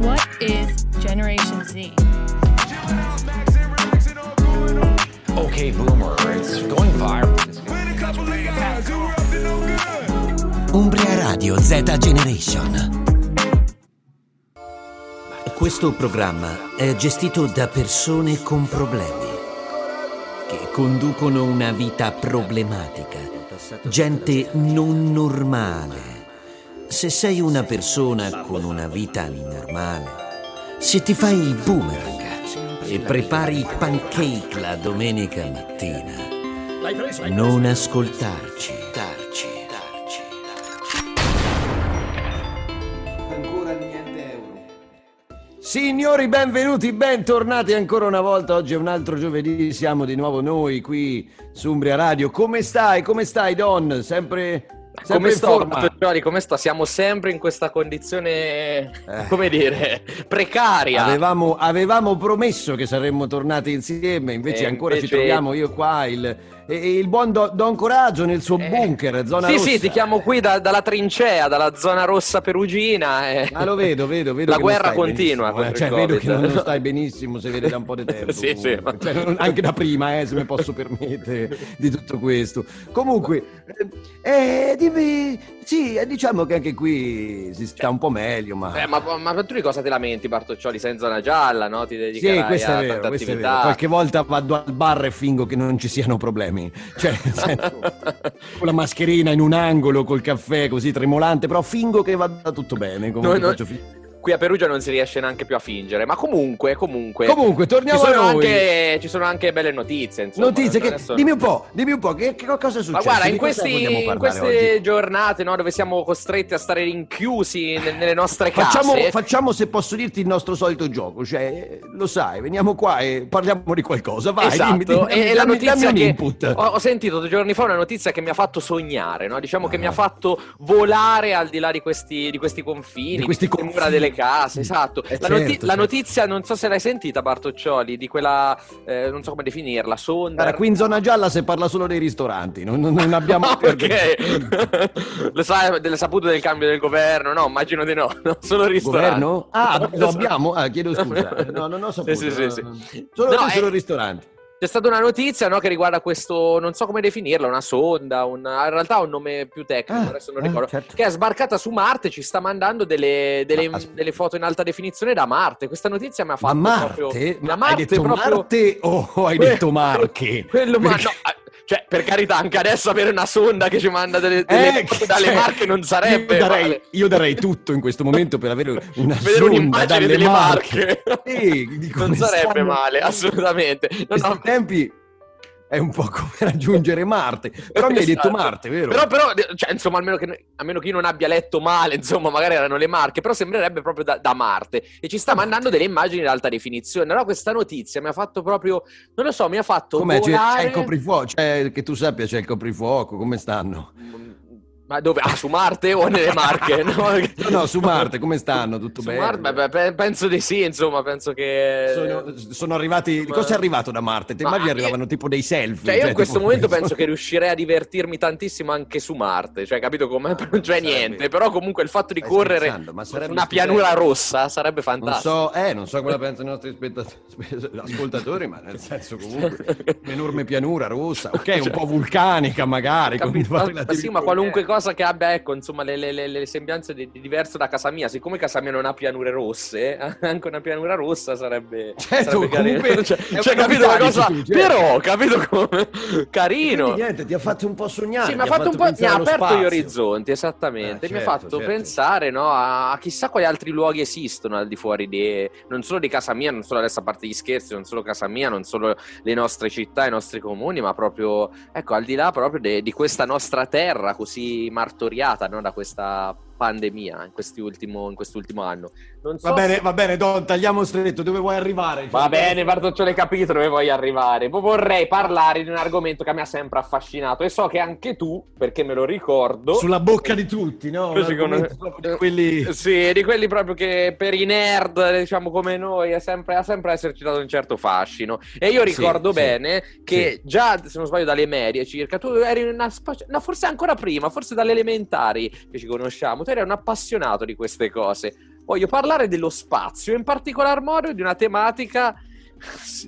What is Generation Z? Okay, boomer, it's going viral. Umbria Radio Z Generation. Questo programma è gestito da persone con problemi che conducono una vita problematica, gente non normale. Se sei una persona con una vita normale, se ti fai il boomerang e prepari i pancake la domenica mattina, non ascoltarci, darci, darci. Signori, benvenuti, bentornati ancora una volta. Oggi è un altro giovedì, siamo di nuovo noi qui su Umbria Radio. Come stai? Come stai, Don? Sempre Come sto? Giorgi, come sto? Siamo sempre in questa condizione, Eh. come dire, precaria. Avevamo, avevamo promesso che saremmo tornati insieme, invece E ancora ci invece- troviamo io qua, il, e- e il buon Do- Don Coraggio nel suo Eh, bunker, zona sì, rossa. sì, ti chiamo qui da- dalla trincea, dalla zona rossa perugina. eh. Ma lo vedo, vedo, vedo La guerra benissimo, eh. Cioè, vedo che non, stai benissimo, si vede da un po' di tempo. Sì, sì, ma- Cioè, non- anche da prima, eh, se mi posso permettere di tutto questo. Comunque, eh, eh, dimmi, sì, diciamo che anche qui si sta un po' meglio, ma... Eh, ma, ma tu di cosa ti lamenti, Bartoccioli? Sei in zona gialla, no? Ti dedichi Sì, a questo è vero, questo è vero. Qualche volta vado al bar e fingo che non ci siano problemi. Cioè, senso, con la mascherina in un angolo, col caffè così tremolante, però fingo che vada tutto bene. Comunque No, faccio fi- Qui a Perugia non si riesce neanche più a fingere, ma comunque, comunque... Comunque, ci torniamo sono, a noi. anche, ci sono anche belle notizie, insomma. Notizie, che, Adesso- dimmi un po', dimmi un po', che, che cosa è successo? Ma guarda, in, questi- in queste oggi? giornate no, dove siamo costretti a stare rinchiusi ne- nelle nostre case, Facciamo, facciamo, se posso dirti, il nostro solito gioco, cioè, lo sai, veniamo qua e parliamo di qualcosa, vai, esatto, dimmi, dimmi, e, e la dammi- notizia che input. ho, ho sentito due giorni fa una notizia che mi ha fatto sognare, no? diciamo che Ah. mi ha fatto volare al di là di questi, di questi confini, Di questi mura delle case, esatto. Eh, la, certo, noti- certo. la notizia, non so se l'hai sentita Bartoccioli, di quella, eh, non so come definirla, sonda. Guarda, qui in zona gialla si parla solo dei ristoranti, non, non- non abbiamo... Ah, ok. Lo sai delle sapute del cambio del governo? No, immagino di no. no solo ristoranti. Governo? Ah, lo abbiamo? Ah, chiedo scusa. No, non ho saputo. Sì, sì, sì, no, sì. no. Solo, No, solo eh, ristoranti. C'è stata una notizia no, che riguarda questo, non so come definirla, una sonda, una- in realtà ha un nome più tecnico, Ah, adesso non ah, ricordo, certo. che è sbarcata su Marte, ci sta mandando delle, delle- Ma delle foto in alta definizione da Marte. Questa notizia mi ha Ma fatto Marte? proprio... Ma da hai Marte detto proprio... Marte o hai detto Marche? Quello, ma Perché- no, eh, cioè, per carità, anche adesso avere una sonda che ci manda delle, delle Eh, foto dalle cioè, Marche non sarebbe Io darei, male. io darei tutto in questo momento per avere una Vedere sonda un'immagine dalle delle Marche. Marche. Come non sarebbe stanno- male, assolutamente. In No, questi no, tempi è un po' come raggiungere Marte. Però mi hai detto Esatto. Marte, vero? Però, però, cioè, insomma, almeno che, almeno che io non abbia letto male, insomma, magari erano le marche, però sembrerebbe proprio da, da Marte. E ci sta Da mandando delle immagini in alta definizione. Allora questa notizia mi ha fatto proprio, non lo so, mi ha fatto Com'è? C'è, volare... c'è il coprifuoco, c'è- che tu sappia c'è il coprifuoco, come stanno? Ma dove? Ah, su Marte o nelle Marche? No, No, no, su Marte come stanno? Tutto Su bene? Marte, beh, beh, pe- penso di sì, insomma, penso che... Sono, sono arrivati. Ma- Cosa è arrivato da Marte? Te Ma immagini arrivavano tipo dei selfie? Cioè, io in questo tipo- momento penso che riuscirei a divertirmi tantissimo anche su Marte, cioè, capito come? Cioè, sarebbe- niente, però comunque il fatto di Stai correre ma su una stupendo. pianura rossa sarebbe Non fantastico. so, eh, non so cosa pensano i nostri spettatori, ascoltatori, ma nel senso comunque un'enorme pianura rossa, ok, un po' vulcanica magari. con Capito? Ma relativi sì, ma qualunque problemi. Cosa che abbia, ecco, insomma, le, le- le- le sembianze di, di diverso da casa mia. Siccome casa mia non ha pianure rosse, anche una pianura rossa sarebbe. Certo, sarebbe comunque cioè, cioè, capito la cosa? tu, certo. Però, capito come? Carino. Quindi niente, ti ha fatto un po' sognare. Sì, mi ha fatto un po'. Mi ha aperto spazio. gli orizzonti, esattamente. Eh, mi ha certo, fatto certo. pensare no, a, chissà quali altri luoghi esistono al di fuori di. non solo di casa mia, non solo adesso a parte gli scherzi, non solo casa mia, non solo le nostre città, i nostri comuni, ma proprio, ecco, al di là proprio de- di questa nostra terra così martoriata no, da questa pandemia in, questi ultimo- in quest'ultimo anno. Non so Va bene, se- va bene, Don, tagliamo stretto, dove vuoi arrivare? Va bene, Bartoccione, capito dove voglio arrivare. Vorrei parlare di un argomento che mi ha sempre affascinato e so che anche tu, perché me lo ricordo, Sulla bocca di tutti, no? Secondo di quelli... Sì, di quelli proprio che per i nerd, diciamo come noi, è sempre, ha sempre esercitato un certo fascino. E io ricordo sì, bene che già, se non sbaglio, dalle medie circa, tu eri una. No, forse ancora prima, forse dalle elementari che ci conosciamo, tu eri un appassionato di queste cose. voglio parlare dello spazio, in particolar modo di una tematica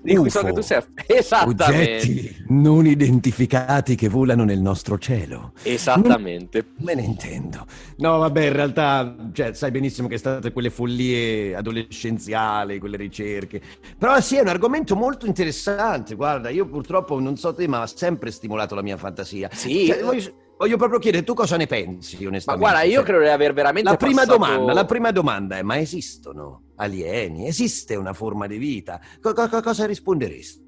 di cui so che tu sei... Esattamente. Oggetti non identificati che volano nel nostro cielo. Esattamente. Me ne intendo. No, vabbè, in realtà, cioè, sai benissimo che è state quelle follie adolescenziali, quelle ricerche. Però sì, è un argomento molto interessante. Guarda, io purtroppo non so te, ma ha sempre stimolato la mia fantasia. Sì. Cioè, voglio, voglio proprio chiedere, tu cosa ne pensi, Ma onestamente? guarda, io Cioè, credo di aver veramente La prima, passato- domanda, la prima domanda è: ma esistono alieni? Esiste una forma di vita? Co- co- cosa risponderesti?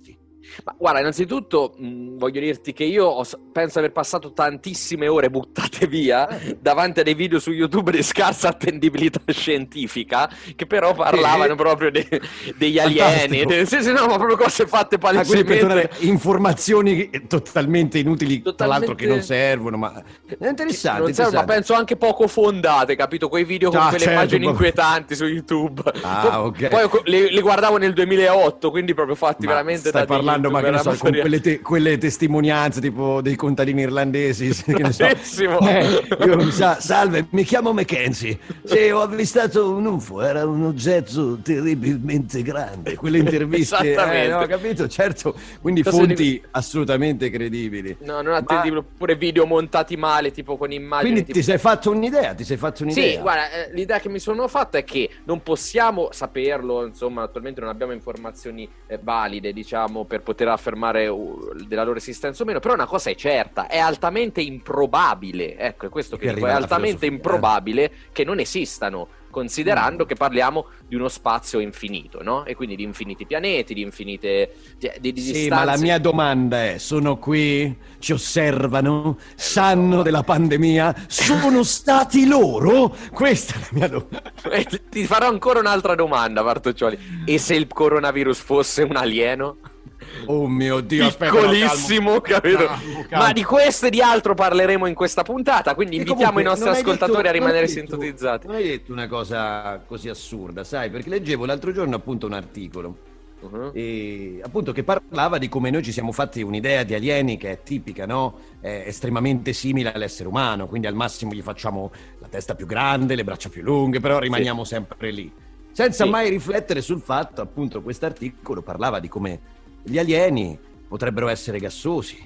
Ma guarda, innanzitutto mh, voglio dirti che io ho penso aver passato tantissime ore buttate via Eh. davanti a dei video su YouTube di scarsa attendibilità scientifica che però parlavano Eh. proprio de- degli alieni. Sì, sì, no, ma proprio cose fatte Ah, palesemente. informazioni totalmente inutili, tra Totalmente- l'altro che non servono, ma è interessante. Non servono, ma penso anche poco fondate, capito? Quei video con Ah, quelle certo, immagini ma- inquietanti su YouTube. Ah, ok. Poi li, li guardavo nel 2008, quindi proprio fatti Ma veramente da dei parlando, ma che ne so, con quelle, te- quelle testimonianze tipo dei contadini irlandesi. ne so. Bravissimo. Eh, mi sa, salve, mi chiamo Mackenzie. Sì, ho avvistato un UFO, era un oggetto terribilmente grande. Quelle interviste, eh, no, capito? Certo, quindi Cosa fonti assolutamente credibili. No, non Ma- attendibile, pure video montati male, tipo con immagini. Quindi tipo... ti sei fatto un'idea, ti sei fatto un'idea. Sì, guarda, eh, l'idea che mi sono fatta è che non possiamo saperlo, insomma, attualmente non abbiamo informazioni eh, valide, diciamo, per poter affermare uh, della loro esistenza o meno, però una cosa è certa, è altamente improbabile, ecco, è questo che Qui dico, è altamente filosofia, eh. improbabile che non esistano, considerando che parliamo di uno spazio infinito, no? E quindi di infiniti pianeti, di infinite... Di, di, Sì, distanze. ma la mia domanda è: sono qui, ci osservano, sanno della pandemia, sono stati loro? Questa è la mia domanda. Eh, ti- Ti farò ancora un'altra domanda, Bartoccioli. E se il coronavirus fosse un alieno? Oh mio Dio, aspetta, no, Piccolissimo, capito? Calmo, calmo. Ma di questo e di altro parleremo in questa puntata, quindi E invitiamo comunque, i nostri ascoltatori detto- a rimanere detto- sintonizzati. Non hai detto una cosa così assurda, sai? Perché leggevo l'altro giorno appunto un articolo Mhm. e appunto che parlava di come noi ci siamo fatti un'idea di alieni che è tipica, no? È estremamente simile all'essere umano, quindi al massimo gli facciamo la testa più grande, le braccia più lunghe, però rimaniamo sempre lì. Senza Sì. mai riflettere sul fatto, appunto, quest'articolo parlava di come gli alieni potrebbero essere gassosi,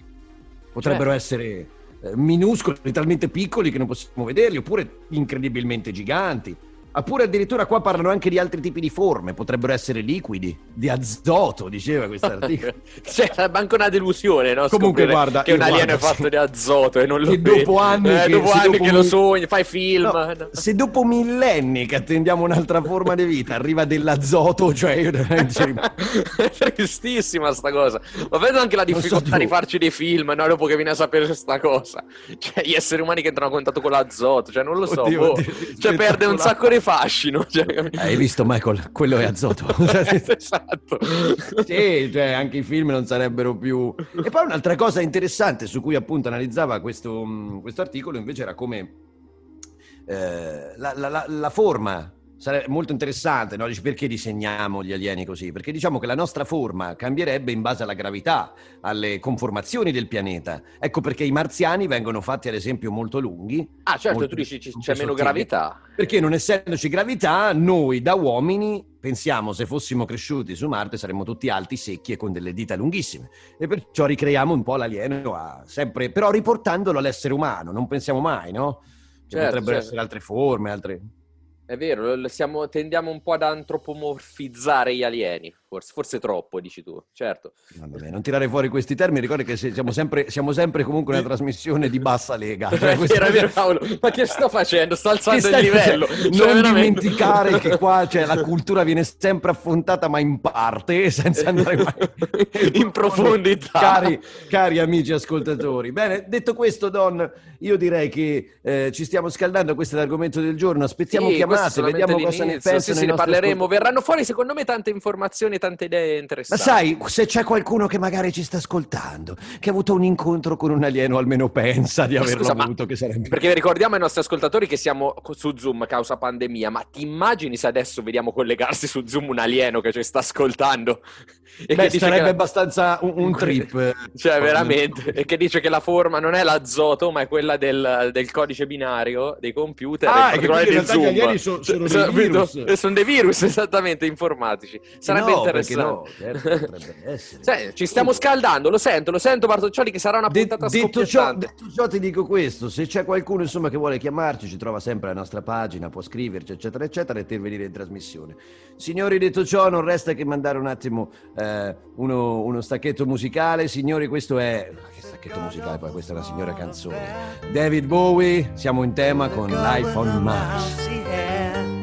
potrebbero Certo. essere eh, minuscoli, talmente piccoli che non possiamo vederli, oppure incredibilmente giganti. Oppure addirittura qua parlano anche di altri tipi di forme, potrebbero essere liquidi, di azoto, diceva quest'articolo. Cioè, sarebbe anche una delusione, no? Comunque, Scoprire guarda, che un alieno guarda, è fatto di azoto e non lo vedi. dopo anni Eh, che- dopo anni dopo che lo sogni, fai film. No, se dopo millenni che attendiamo un'altra forma di vita arriva dell'azoto, cioè io ci rim- È tristissima sta cosa. Ma vedo anche la so difficoltà tu. di farci dei film, no? Dopo che viene a sapere questa cosa. Cioè, gli esseri umani che entrano a contatto con l'azoto, cioè, non lo so. Oddio, boh. oddio, Cioè, perde un sacco di fascino. Cioè, Hai visto Michael? Quello è azoto. esatto. sì, cioè anche i film non sarebbero più... E poi un'altra cosa interessante su cui appunto analizzava questo, questo articolo invece era come eh, la, la- la- la forma sarebbe molto interessante, no? Dici, perché disegniamo gli alieni così? Perché diciamo che la nostra forma cambierebbe in base alla gravità, alle conformazioni del pianeta. Ecco perché i marziani vengono fatti ad esempio molto lunghi. Ah, certo, molto- tu dici c'è meno gravità. Perché non essendoci gravità, noi da uomini pensiamo se fossimo cresciuti su Marte saremmo tutti alti, secchi e con delle dita lunghissime. E perciò ricreiamo un po' l'alieno, a sempre, però riportandolo all'essere umano, non pensiamo mai, no? Certo, potrebbero certo. essere altre forme, altre... È vero, siamo- tendiamo un po' ad antropomorfizzare gli alieni. Forse, forse troppo, dici tu. Certo. Vabbè, non tirare fuori questi termini, ricorda che siamo, sempre, siamo sempre comunque una trasmissione di bassa lega. Cioè, è questo- vero, cavolo. Ma che sto facendo? Sto alzando il livello. cioè, non veramente. dimenticare che qua cioè, la cultura viene sempre affrontata, ma in parte, senza andare mai In profondità. Cari, cari amici ascoltatori. Bene, detto questo, Don, io direi che eh, ci stiamo scaldando. Questo è l'argomento del giorno. Aspettiamo Sì, chiamate, vediamo cosa ne pensano. Sì, sì, ne parleremo. ascoltatori. Verranno fuori, secondo me, tante informazioni, tante idee Ma interessanti. sai, se c'è qualcuno che magari ci sta ascoltando, che ha avuto un incontro con un alieno, almeno pensa di Ma averlo scusa, ma- avuto, che sarebbe... Perché ricordiamo ai nostri ascoltatori che siamo su Zoom causa pandemia, ma ti immagini se adesso vediamo collegarsi su Zoom un alieno che ci sta ascoltando? E Beh, che sarebbe che- abbastanza un, un trip. eh. Cioè, veramente, e che dice che la forma non è l'azoto, ma è quella del, del codice binario dei computer, Ah, in e che in realtà Zoom. gli alieni so- sono Cioè, dei capito? virus. E sono dei virus, esattamente, informatici. Sarebbe no, perché interessante. no, certo, potrebbe essere. Cioè, ci stiamo scaldando, lo sento, lo sento Bartoccioli che sarà una De- puntata detto, ciò, scoppiettante. detto ciò ti dico questo, se c'è qualcuno insomma, che vuole chiamarci ci trova sempre alla nostra pagina, può scriverci eccetera eccetera e intervenire in trasmissione. Signori detto ciò non resta che mandare un attimo eh, uno, uno stacchetto musicale, signori questo è... Che stacchetto musicale poi questa è una signora canzone. David Bowie, siamo in tema con Life on Mars.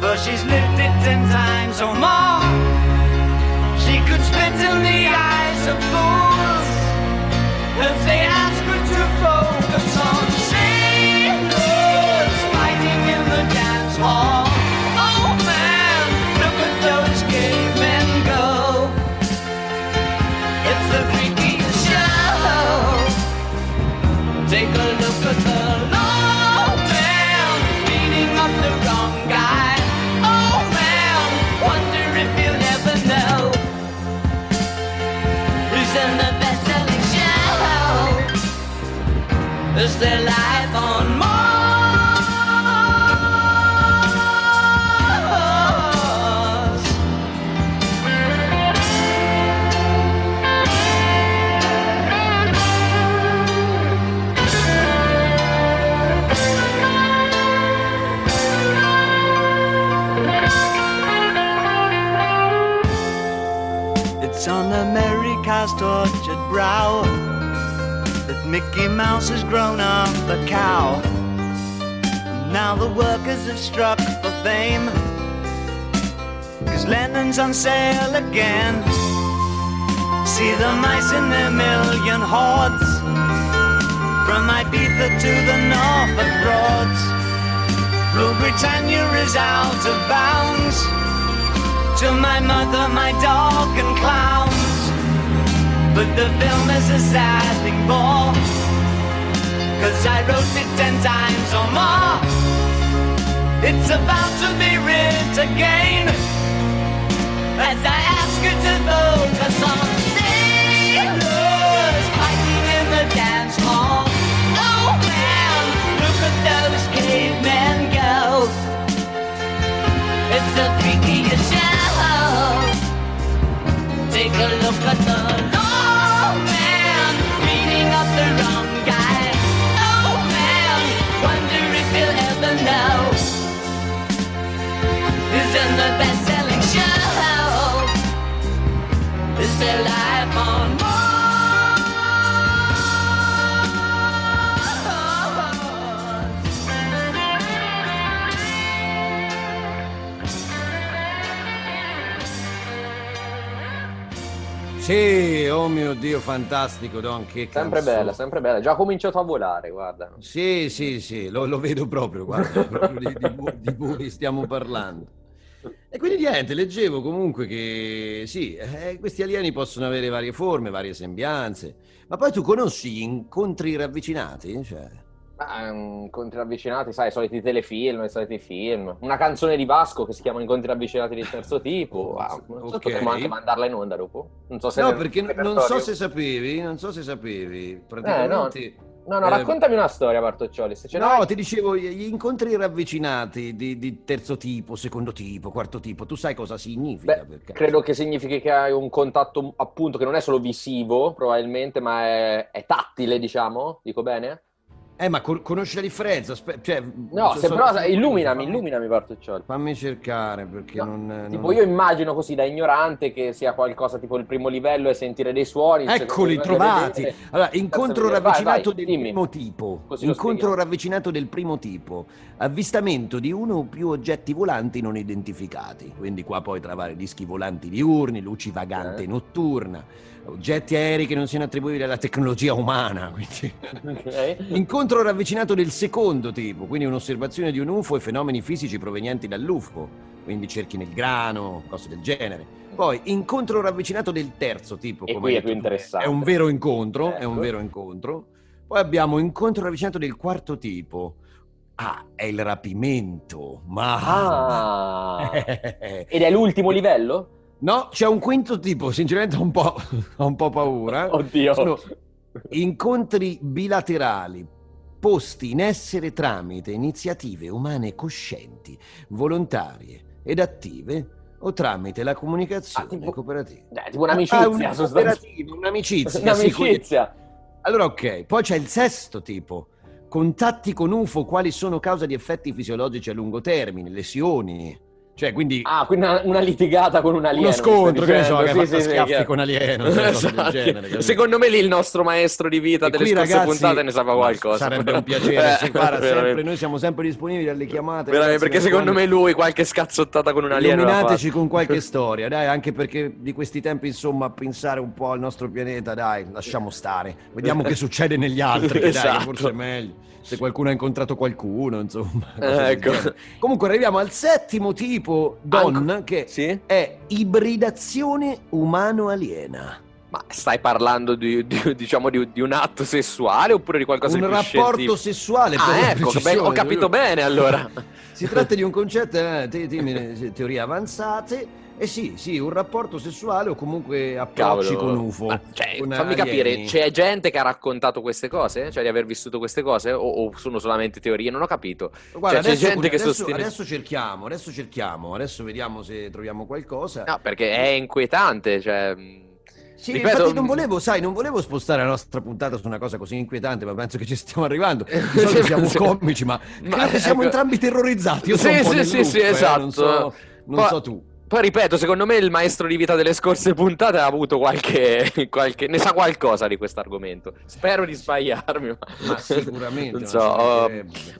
for she's lived it ten times or more. She could spit in the eyes of fools if they ask the workers have struck for fame. Cause Lennon's on sale again. See the mice in their million hordes. From Ibiza to the Norfolk Broads. Rule Britannia is out of bounds to my mother, my dog, and clowns. But the film is a sad thing more. Cause I wrote it ten times or more. It's about to be writ again. As I ask you to focus on sailors fighting in the dance hall. Oh man, look at those cavemen go. It's the freakiest show. Take a look at the the best-selling show. Is there life on Mars? Sì, oh mio Dio, fantastico, Don, che Sempre canzone. bella, sempre bella. Già cominciato a volare, guarda. Sì, sì, sì, lo, lo vedo proprio, guarda, proprio di, di, Bo- di Bowie stiamo parlando. E quindi niente, leggevo comunque che sì, eh, questi alieni possono avere varie forme, varie sembianze, ma poi tu conosci gli incontri ravvicinati? Cioè, mm, incontri ravvicinati, sai, i soliti telefilm, i soliti film. Una canzone di Vasco che si chiama Incontri ravvicinati di terzo tipo. Ah, non so. Potremmo anche mandarla in onda dopo. Non so se no, perché non so se sapevi, non so se sapevi, praticamente... No, no, eh, raccontami una storia, Bartoccioli. No, n'hai- ti dicevo, gli incontri ravvicinati di, di terzo tipo, secondo tipo, quarto tipo, tu sai cosa significa? Beh, credo che significhi che hai un contatto appunto che non è solo visivo, probabilmente, ma è, è tattile, diciamo. Dico bene? Eh, ma con- conosci la differenza? Aspe- cioè, No, so- se so- però illuminami, illuminami Bartoccioli. Fammi cercare perché No, non... Tipo non- io immagino così da ignorante che sia qualcosa tipo il primo livello e sentire dei suoni. Eccoli, trovati. vedere- Allora, incontro Vai, ravvicinato vai, del dimmi. primo tipo. Così Incontro ravvicinato del primo tipo. Avvistamento di uno o più oggetti volanti non identificati. Quindi qua puoi trovare dischi volanti diurni, luci vagante Eh. notturna, oggetti aerei che non siano attribuibili alla tecnologia umana. quindi- Ok. Incontro ravvicinato del secondo tipo, quindi un'osservazione di un UFO e fenomeni fisici provenienti dall'UFO, quindi cerchi nel grano, cose del genere. Poi incontro ravvicinato del terzo tipo, E come è più interessante. È un vero incontro, è un Ecco. vero incontro. Poi abbiamo incontro ravvicinato del quarto tipo. Ah, è il rapimento. Ma Ah. Ed è l'ultimo livello? No, c'è un quinto tipo, sinceramente ho un po', ho un po' paura. Oddio. Sono incontri bilaterali posti in essere tramite iniziative umane coscienti, volontarie ed attive o tramite la comunicazione Ah, tipo- cooperativa. Eh, tipo un'amicizia, Ah, una cooperativa, un'amicizia. Un'amicizia. Allora ok, poi c'è il sesto tipo. Contatti con UFO quali sono causa di effetti fisiologici a lungo termine, lesioni. Cioè, quindi Ah, quindi una, una litigata con un alieno. uno scontro, che ne so, che dicendo. ha Sì, fatto sì, sì, schiaffi chiaro. con alieno, Esatto. genere? Secondo me lì il nostro maestro di vita E delle qui, scorse ragazzi, puntate ne sapeva qualcosa. Sarebbe un piacere. Eh, sì, guarda, sempre, noi siamo sempre disponibili alle chiamate. Ragazzi, perché secondo me raccomando. lui qualche scazzottata con un alieno Illuminateci con qualche storia, dai, anche perché di questi tempi, insomma, pensare un po' al nostro pianeta, dai, lasciamo stare. Vediamo che succede negli altri, che, dai, Esatto. forse è meglio. Se qualcuno ha incontrato qualcuno, insomma. Eh, ecco. Comunque arriviamo al settimo tipo, Don, che Sì? è ibridazione umano-aliena. Ma stai parlando di, di- diciamo di, di un atto sessuale oppure di qualcosa Un di più rapporto scientifico? sessuale. per Ah, ecco, beh, ho capito bene allora. Si tratta di un concetto, eh, te- te- teorie avanzate, e sì, sì, un rapporto sessuale o comunque approcci con UFO. Ma, cioè, con fammi alieni. capire, c'è gente che ha raccontato queste cose? Cioè di aver vissuto queste cose? O, o sono solamente teorie? Non ho capito. Guarda, cioè, c'è adesso, gente che adesso- sostiene... adesso cerchiamo, adesso cerchiamo, adesso vediamo se troviamo qualcosa. No, perché è inquietante, cioè... mh, Sì, ripeto, infatti non mh, volevo, sai, non volevo spostare la nostra puntata su una cosa così inquietante, ma penso che ci stiamo arrivando. Di siamo comici, ma, Ma, che siamo ecco- entrambi terrorizzati. Io Sì, sì, sì, loop, sì, eh, esatto. Non so, non Poi- so tu. Poi ripeto, secondo me il maestro di vita delle scorse puntate ha avuto qualche... qualche ne sa qualcosa di questo argomento. Spero di sbagliarmi, ma... Ma sicuramente. so, ho,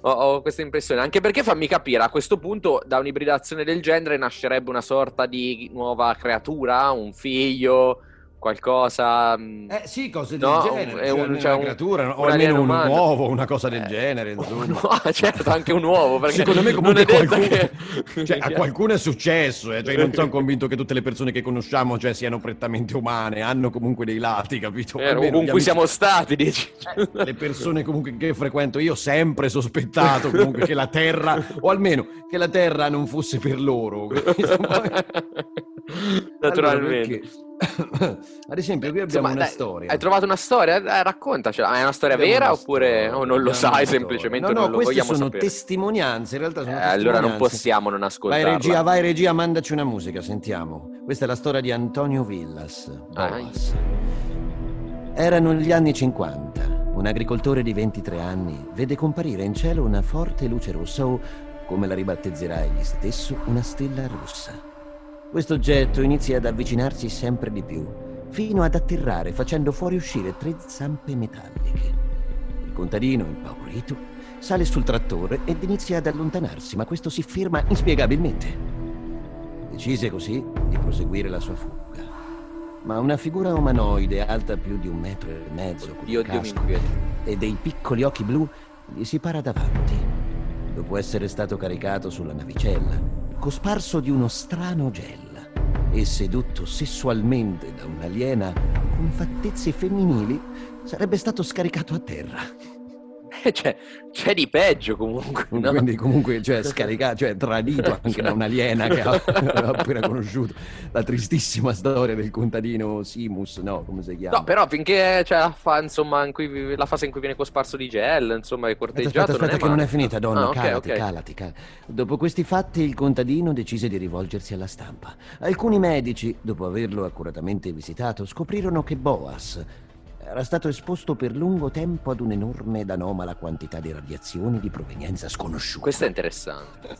ho- ho questa impressione. Anche perché fammi capire, a questo punto da un'ibridazione del genere nascerebbe una sorta di nuova creatura, un figlio, qualcosa... mh, Eh sì, cose del No, genere, è cioè, un- cioè una un- creatura, o un alieno almeno un umano. uovo, una cosa del Eh, genere, uovo, certo, anche un uovo. Perché Secondo me comunque qualcuno, che- cioè, a qualcuno è successo, eh, cioè, io non sono convinto che tutte le persone che conosciamo cioè, siano prettamente umane, hanno comunque dei lati, capito? Eh, ovunque amici- siamo stati, dici. Eh, le persone comunque che frequento io ho sempre sospettato comunque che la Terra, o almeno che la Terra non fosse per loro. Naturalmente. Allora, perché- Ad esempio, qui abbiamo Insomma, una dai, storia. Hai trovato una storia? Eh, raccontacela. Ma è una storia Abbiamo vera una oppure storia, o non lo sai semplicemente No, no, non lo queste sono sapere? testimonianze, in realtà sono Eh, allora non possiamo non Vai ascoltarla. regia, vai regia, mandaci una musica, sentiamo. Questa è la storia di Antonio Villas. Ah, Boas. Erano gli anni 50. Un agricoltore di 23 anni vede comparire in cielo una forte luce rossa o, come la ribattezzerai egli stesso, una stella rossa. Questo oggetto inizia ad avvicinarsi sempre di più, fino ad atterrare facendo fuoriuscire tre zampe metalliche. Il contadino, impaurito, sale sul trattore ed inizia ad allontanarsi, ma questo si ferma inspiegabilmente. Decise così di proseguire la sua fuga. Ma una figura umanoide alta più di un metro e mezzo, con Dio, casco e dei piccoli occhi blu, gli si para davanti. Dopo essere stato caricato sulla navicella, cosparso di uno strano gel e sedotto sessualmente da un'aliena con fattezze femminili, sarebbe stato scaricato a terra. Eh, C'è, di peggio comunque. no? Quindi comunque, cioè, scaricato, cioè tradito anche da un'aliena che ha, appena conosciuto la tristissima storia del contadino Simus, no, come si chiama? No, però finché c'è la, fa- insomma, in cui- la fase in cui viene cosparso di gel, insomma, è corteggiato. aspetta, aspetta, che male. non è finita, donna. Ah, ok, calati, ok. calati, calati. Dopo questi fatti, il contadino decise di rivolgersi alla stampa. Alcuni medici, dopo averlo accuratamente visitato, scoprirono che Boas era stato esposto per lungo tempo ad un'enorme ed anomala quantità di radiazioni di provenienza sconosciuta. Questo è interessante.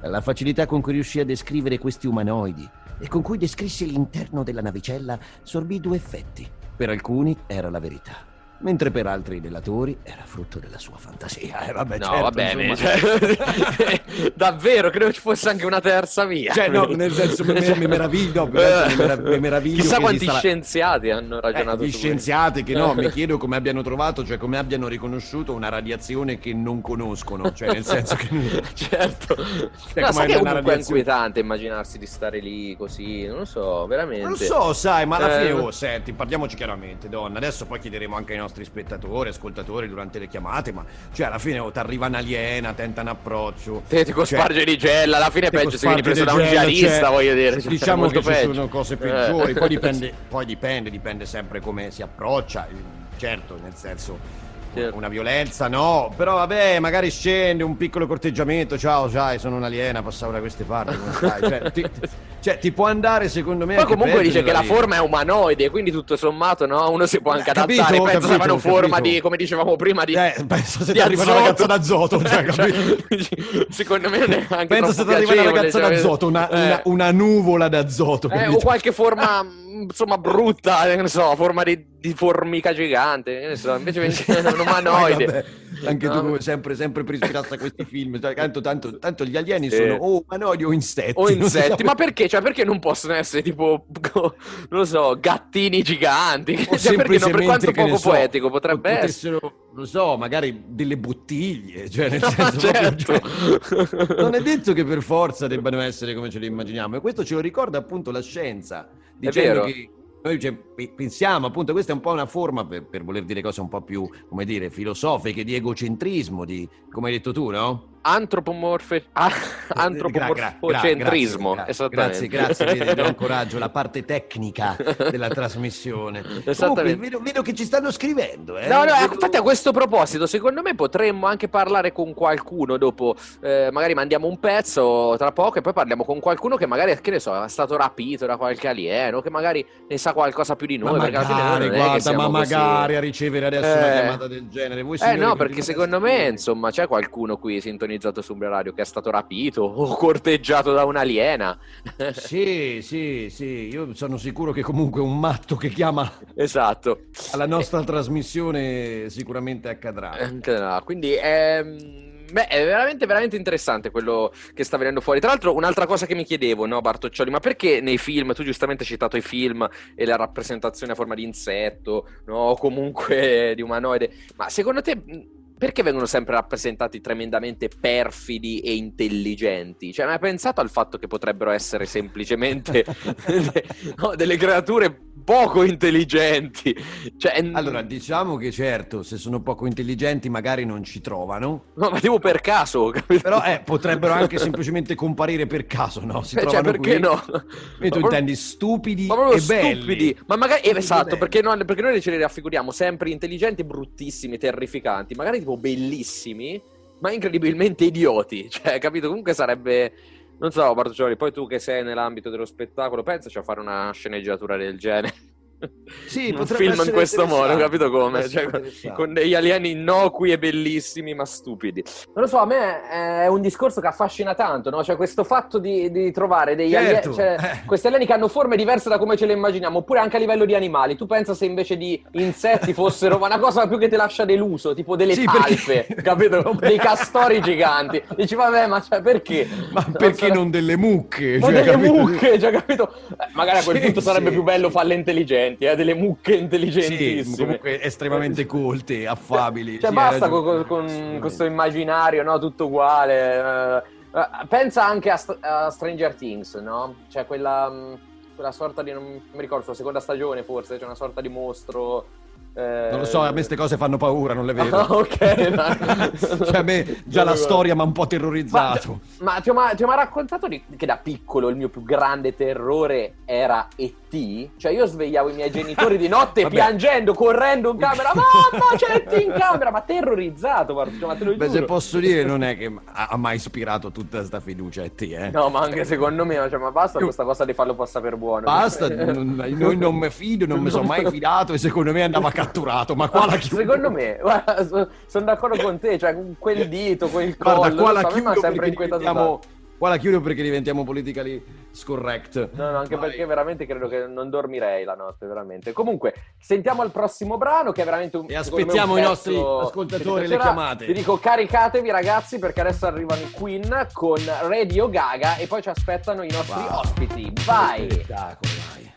La facilità con cui riuscì a descrivere questi umanoidi e con cui descrisse l'interno della navicella sorbì due effetti. Per alcuni era la verità, mentre per altri relatori era frutto della sua fantasia. Eh, vabbè, No, certo, va bene. insomma. cioè, davvero, credo ci fosse anche una terza via. Cioè, no, nel senso, mi, mi- mi meraviglio, mi merav- mi meraviglio Chissà quanti esista la- scienziati hanno Eh, ragionato gli su scienziati che no, mi chiedo come abbiano trovato, cioè come abbiano riconosciuto una radiazione che non conoscono, cioè nel senso che... certo. no, come sai che una comunque è radiazione- inquietante immaginarsi di stare lì così, non lo so, veramente. Non lo so, sai, ma alla Eh. fine, oh, senti, parliamoci chiaramente, donna. Adesso poi chiederemo anche ai nostri spettatori, ascoltatori durante le chiamate, ma cioè alla fine oh, ti arriva un'aliena, tenta un approccio. Te ti cosparge di gel, alla fine è peggio se vieni cosparge preso da un giallista, cioè, voglio dire. cioè, Diciamo che ci peggio. sono cose Eh. peggiori, poi dipende, poi dipende, dipende sempre come si approccia, certo, nel senso... Certo. Una violenza no, però vabbè, magari scende un piccolo corteggiamento. Ciao, sai, sono un'aliena, passavo da queste parti. Come stai? Cioè, ti, cioè, ti può andare, secondo me. Poi comunque dice che la vita. forma è umanoide, quindi tutto sommato, no? Uno si può anche Eh, capito, adattare. Penso capito, se fanno forma capito. di, come dicevamo prima, di. Eh, penso se ti arriva una ragazza d'azoto, cioè, capito? Cioè, secondo me non è anche Penso se ti arriva una ragazza cioè, d'azoto, una, eh. una, una nuvola d'azoto. Eh, o capito? qualche forma, insomma, brutta, che ne so, forma di, di formica gigante, che ne so, invece è un umanoide. Vabbè, anche No. tu come sempre, sempre ispirarsi a questi film. cioè, Tanto, tanto, tanto gli alieni Sì. sono o umanoidi o insetti. O insetti, ma perché? Cioè, perché non possono essere tipo, non lo so, gattini giganti? O Cioè, perché no? Per quanto poco so, poetico potrebbe essere. non so, magari delle bottiglie, cioè nel senso proprio, certo. cioè, non è detto che per forza debbano essere come ce le immaginiamo e questo ce lo ricorda appunto la scienza, dicendo che noi cioè, pensiamo appunto, questa è un po' una forma per, per voler dire cose un po' più, come dire, filosofiche, di egocentrismo, di, come hai detto tu, no? Antropomorfe... ah, antropomorfocentrismo, Gra- gra- esattamente. Grazie, grazie, vedi, buon coraggio, la parte tecnica della trasmissione. Comunque, Esattamente. vedo, vedo che ci stanno scrivendo, eh. No, no, Vedo- infatti a questo proposito, secondo me potremmo anche parlare con qualcuno dopo, eh, magari mandiamo un pezzo tra poco e poi parliamo con qualcuno che magari, che ne so, è stato rapito da qualche alieno, che magari ne sa qualcosa più di Ma noi, noi magari, guarda, ma così- magari a ricevere adesso una Eh. chiamata del genere. Voi, Eh no, perché secondo me, scrivere. insomma, c'è qualcuno qui sintonizzato su Umbria Radio che è stato rapito o corteggiato da un'aliena. Sì, sì, sì, io sono sicuro che comunque un matto che chiama esatto. alla nostra trasmissione sicuramente accadrà. Quindi ehm, beh, è veramente, veramente interessante quello che sta venendo fuori. Tra l'altro, un'altra cosa che mi chiedevo, no, Bartoccioli, ma perché nei film, tu giustamente hai citato i film e la rappresentazione a forma di insetto, no, o comunque di umanoide, ma secondo te. Perché vengono sempre rappresentati tremendamente perfidi e intelligenti? Cioè, ma hai pensato al fatto che potrebbero essere semplicemente no, delle creature poco intelligenti? Cioè, Allora, diciamo che certo, se sono poco intelligenti magari non ci trovano, no, ma tipo per caso, capito? però eh, potrebbero anche semplicemente comparire per caso, no? Si Eh, cioè, perché qui. no? E tu Ma intendi stupidi Ma proprio e belli. stupidi. Ma magari, eh, esatto, perché, noi- perché noi ce li raffiguriamo sempre intelligenti, bruttissimi, terrificanti, magari tipo bellissimi, ma incredibilmente idioti. Cioè, capito? Comunque sarebbe... Non so, Bartolomeo, poi tu che sei nell'ambito dello spettacolo, pensaci a fare una sceneggiatura del genere. Sì, un film in questo modo, capito come? Cioè, con degli alieni innocui e bellissimi, ma stupidi. Non lo so, a me è un discorso che affascina tanto, no? Cioè, questo fatto di, di trovare degli Certo, alieni, cioè, eh. questi alieni che hanno forme diverse da come ce le immaginiamo, oppure anche a livello di animali. Tu pensa se invece di insetti fossero ma una cosa più che ti lascia deluso, tipo delle Sì, talpe, perché- capito? Dei castori giganti. Dici, vabbè, ma cioè, perché? Ma perché sarà- non delle mucche? Ma Cioè, delle capito? mucche, cioè, capito? Eh, magari a quel Sì, punto sarebbe sì. più bello farle intelligenti, eh? delle mucche Sì, intelligentissime. comunque estremamente colte, affabili. Cioè, sì, basta con, con- questo immaginario, no? Tutto uguale. eh, eh, pensa anche a, St- a Stranger Things, no? Cioè, quella, quella sorta di. Non mi ricordo, sulla seconda stagione forse, c'è una sorta di mostro. Eh, Non lo so, a me queste cose fanno paura, non le vedo. Ah, ok, cioè, a me già la storia mi ha un po' terrorizzato. Ma, ma ti ho mai, ti ho mai raccontato di- che da piccolo il mio più grande terrore era E.T.? Cioè io svegliavo i miei genitori di notte piangendo, correndo in camera, mamma c'è E.T. in camera, ma terrorizzato, guarda, cioè, ma te lo Beh, se giuro. posso dire, non è che ha mai ispirato tutta sta fiducia te, eh. No, ma anche secondo me, cioè, ma basta Io- questa cosa di farlo passare per buono. Basta, non- noi non mi fido, non mi sono mai fidato e secondo me andava a Ah catturato, ma qua la chiudo. Secondo me, sono d'accordo con te, cioè quel dito, quel collo, Guarda, qua la so, chiudo sempre diventiamo... Qua la chiudo perché diventiamo politically scorrect. No, no, anche Vai. perché veramente credo che non dormirei la notte, veramente. Comunque, sentiamo il prossimo brano che è veramente un... E aspettiamo un i nostri ascoltatori, le chiamate. Vi dico caricatevi ragazzi perché adesso arrivano i Queen con Radio Gaga e poi ci aspettano i nostri wow. ospiti. Vai! Spettacolo, vai!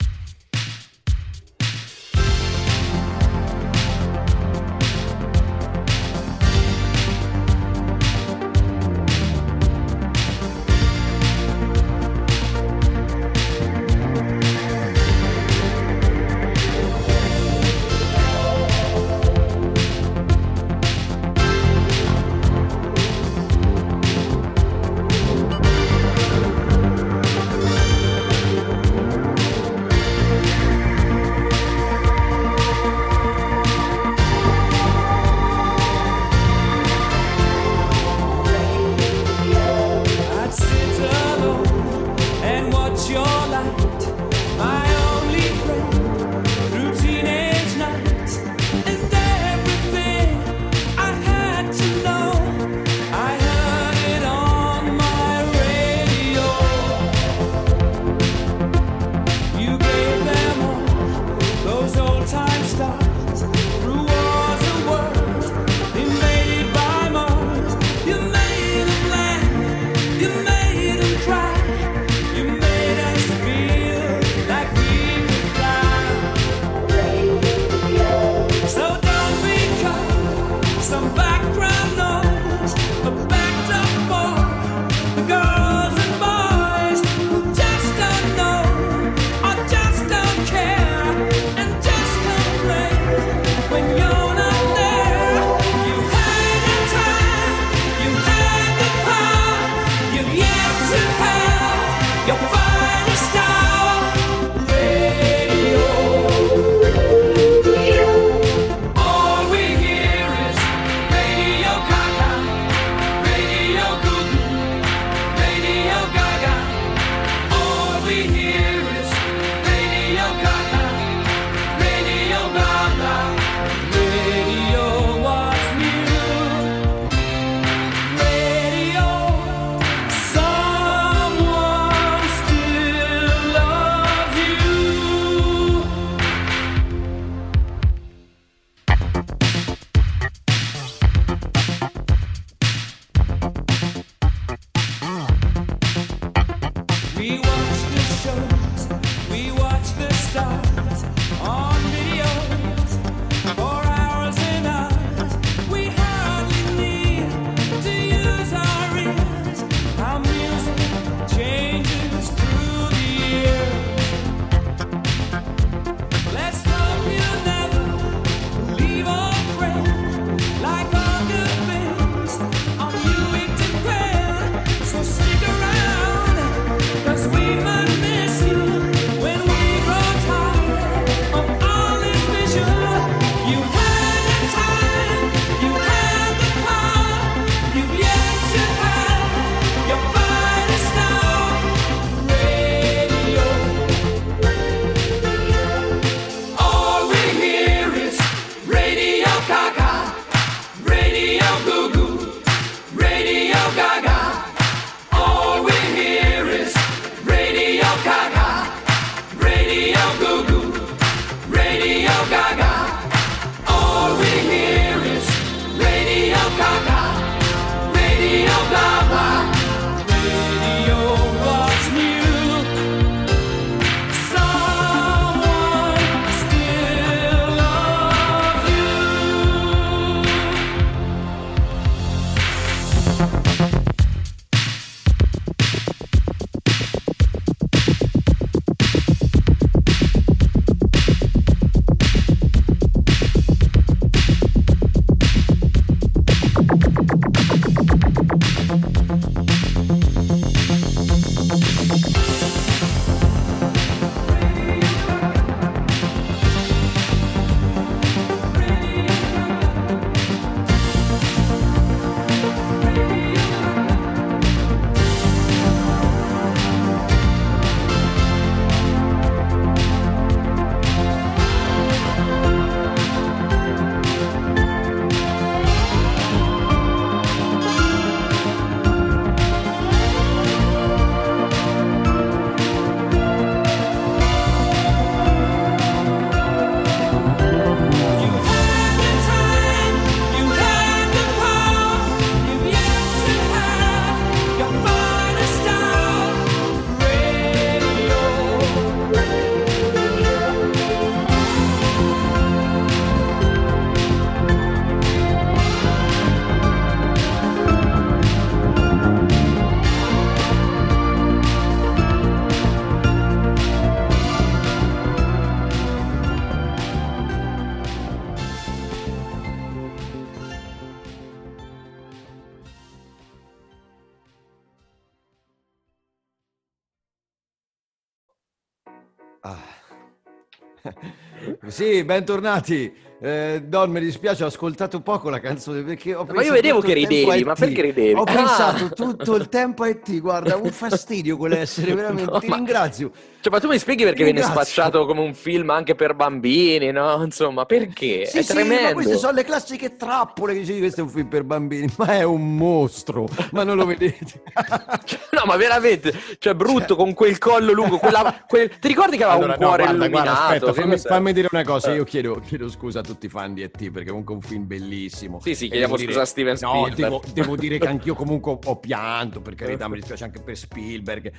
Sì, bentornati. Eh, Don, mi dispiace, ho ascoltato poco la canzone perché ho Ma io vedevo che ridevi, ma perché ridevi? Ho Ah! pensato tutto il tempo a te, guarda, un fastidio quell'essere, veramente. No, Ti ma- ringrazio. Cioè, ma tu mi spieghi perché viene spacciato come un film anche per bambini, no? Insomma, perché? Sì, è sì, tremendo. ma queste sono le classiche trappole che dicevi, questo è un film per bambini, ma è un mostro, ma non lo vedete. No, ma veramente, cioè brutto con quel collo lungo, quella- quel- ti ricordi che aveva Allora, un no, cuore guarda, guarda, illuminato? aspetta, fammi, fammi dire una cosa. Eh. Io chiedo, chiedo scusa a tutti fan di E.T. perché comunque è un film bellissimo. Sì, sì, chiediamo scusa a Steven No, Spielberg. devo, devo dire che anch'io comunque ho pianto, per carità, mi dispiace anche per Spielberg.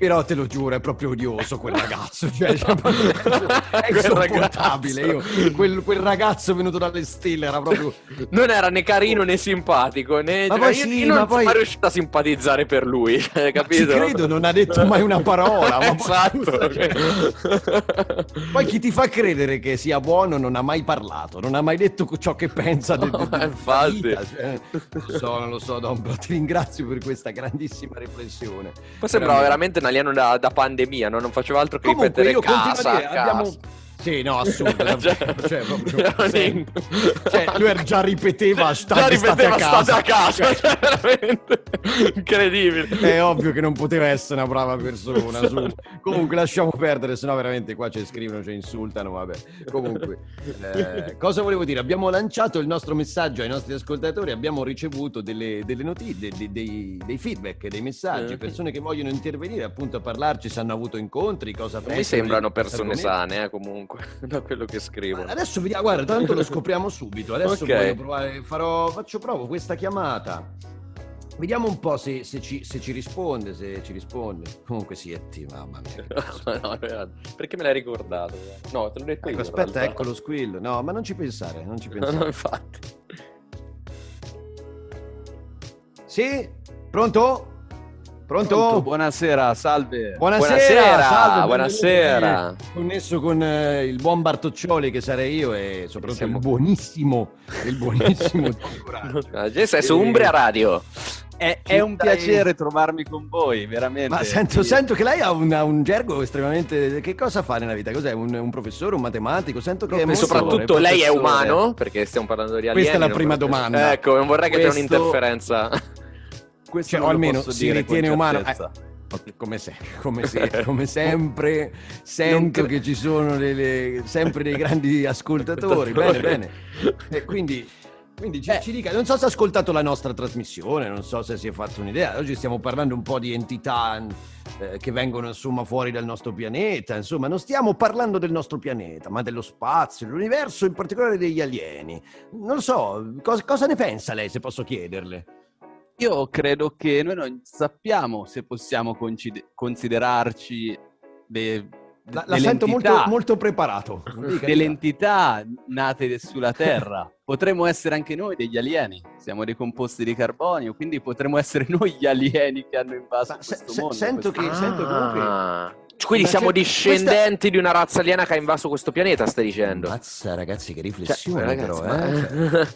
Però te lo giuro, è proprio odioso quel ragazzo. Cioè, cioè, è Quel insopportabile. Io, quel, quel ragazzo venuto dalle stelle era proprio. Non era né carino né simpatico, né... Ma cioè, poi io, sì, io non ma poi- sono riuscito a simpatizzare per lui, cioè, capito? credo, non ha detto mai una parola. ma poi- esatto. Poi chi ti fa credere che sia buono non ha mai parlato, non ha mai detto ciò che pensa de- de- No, della infatti. vita. cioè, non lo so, non lo so, Don, ti ringrazio per questa grandissima riflessione. Poi sembrava veramente un alieno da, da pandemia, no? non faceva altro che Comunque ripetere io casa, dire, casa. abbiamo... Sì, no, assurdo, davvero, cioè, proprio, un- sempre. Cioè, lui già ripeteva Già ripeteva state a casa. state a casa, cioè, veramente incredibile. È ovvio che non poteva essere una brava persona. su. Comunque lasciamo perdere, sennò veramente qua ci scrivono, ci insultano. Vabbè. Comunque, eh, cosa volevo dire? Abbiamo lanciato il nostro messaggio ai nostri ascoltatori, abbiamo ricevuto delle, delle notizie, dei, dei- dei feedback, dei messaggi, Eh. persone che vogliono intervenire appunto a parlarci, se hanno avuto incontri, cosa Non mi pensano sembrano persone sane, eh, comunque, da quello che scrivono. Adesso vediamo, guarda, tanto lo scopriamo subito. Adesso Ok. voglio provare, farò, faccio provo questa chiamata. Vediamo un po' se, se ci, se ci risponde, se ci risponde. Comunque sì, è T, mamma mia. no, perché me l'hai ricordato? No, te l'ho detto Ecco, io. aspetta, ecco lo squill. No, ma non ci pensare, non ci No, pensare. no, infatti. Sì? Pronto? Pronto? Pronto, buonasera, salve. Buonasera, Buonasera, salve, buonasera. Connesso con eh, il buon Bartoccioli che sarei io e soprattutto Siamo- il buonissimo, il buonissimo. Adesso è su Umbria Radio. È, è un Dai. piacere trovarmi con voi, veramente. Ma sento, sento che lei ha un, ha un gergo estremamente. Che cosa fa nella vita? Cos'è? Un, un professore, un matematico? Sento che è E molto- soprattutto lei è umano, perché stiamo parlando di alieni. Questa è la prima vorrei- domanda. Ecco, non vorrei che c'è Questo- un'interferenza. Questo Cioè, o almeno si ritiene umano. Eh, Come, se- come se- come sempre, sento che ci sono delle- sempre dei grandi ascoltatori. bene, bene. E quindi, quindi ci, Eh. ci dica, non so se ha ascoltato la nostra trasmissione, non so se si è fatto un'idea. Oggi stiamo parlando un po' di entità eh, che vengono insomma fuori dal nostro pianeta. Insomma, non stiamo parlando del nostro pianeta, ma dello spazio, dell'universo, in particolare degli alieni. Non so, cosa, cosa ne pensa lei, se posso chiederle? Io credo che noi non sappiamo se possiamo concide- considerarci de- La, la sento molto, molto preparato. Delle entità nate sulla Terra. Potremmo essere anche noi degli alieni. Siamo dei composti di carbonio, quindi potremmo essere noi gli alieni che hanno invaso Ma se- questo se- mondo. sento questo- che- sento comunque- Ah. Quindi Ma siamo discendenti di una razza aliena che ha invaso questo pianeta, stai dicendo? Mazza ragazzi che Cioè, riflessione ragazzi, però, ma- eh. Cioè,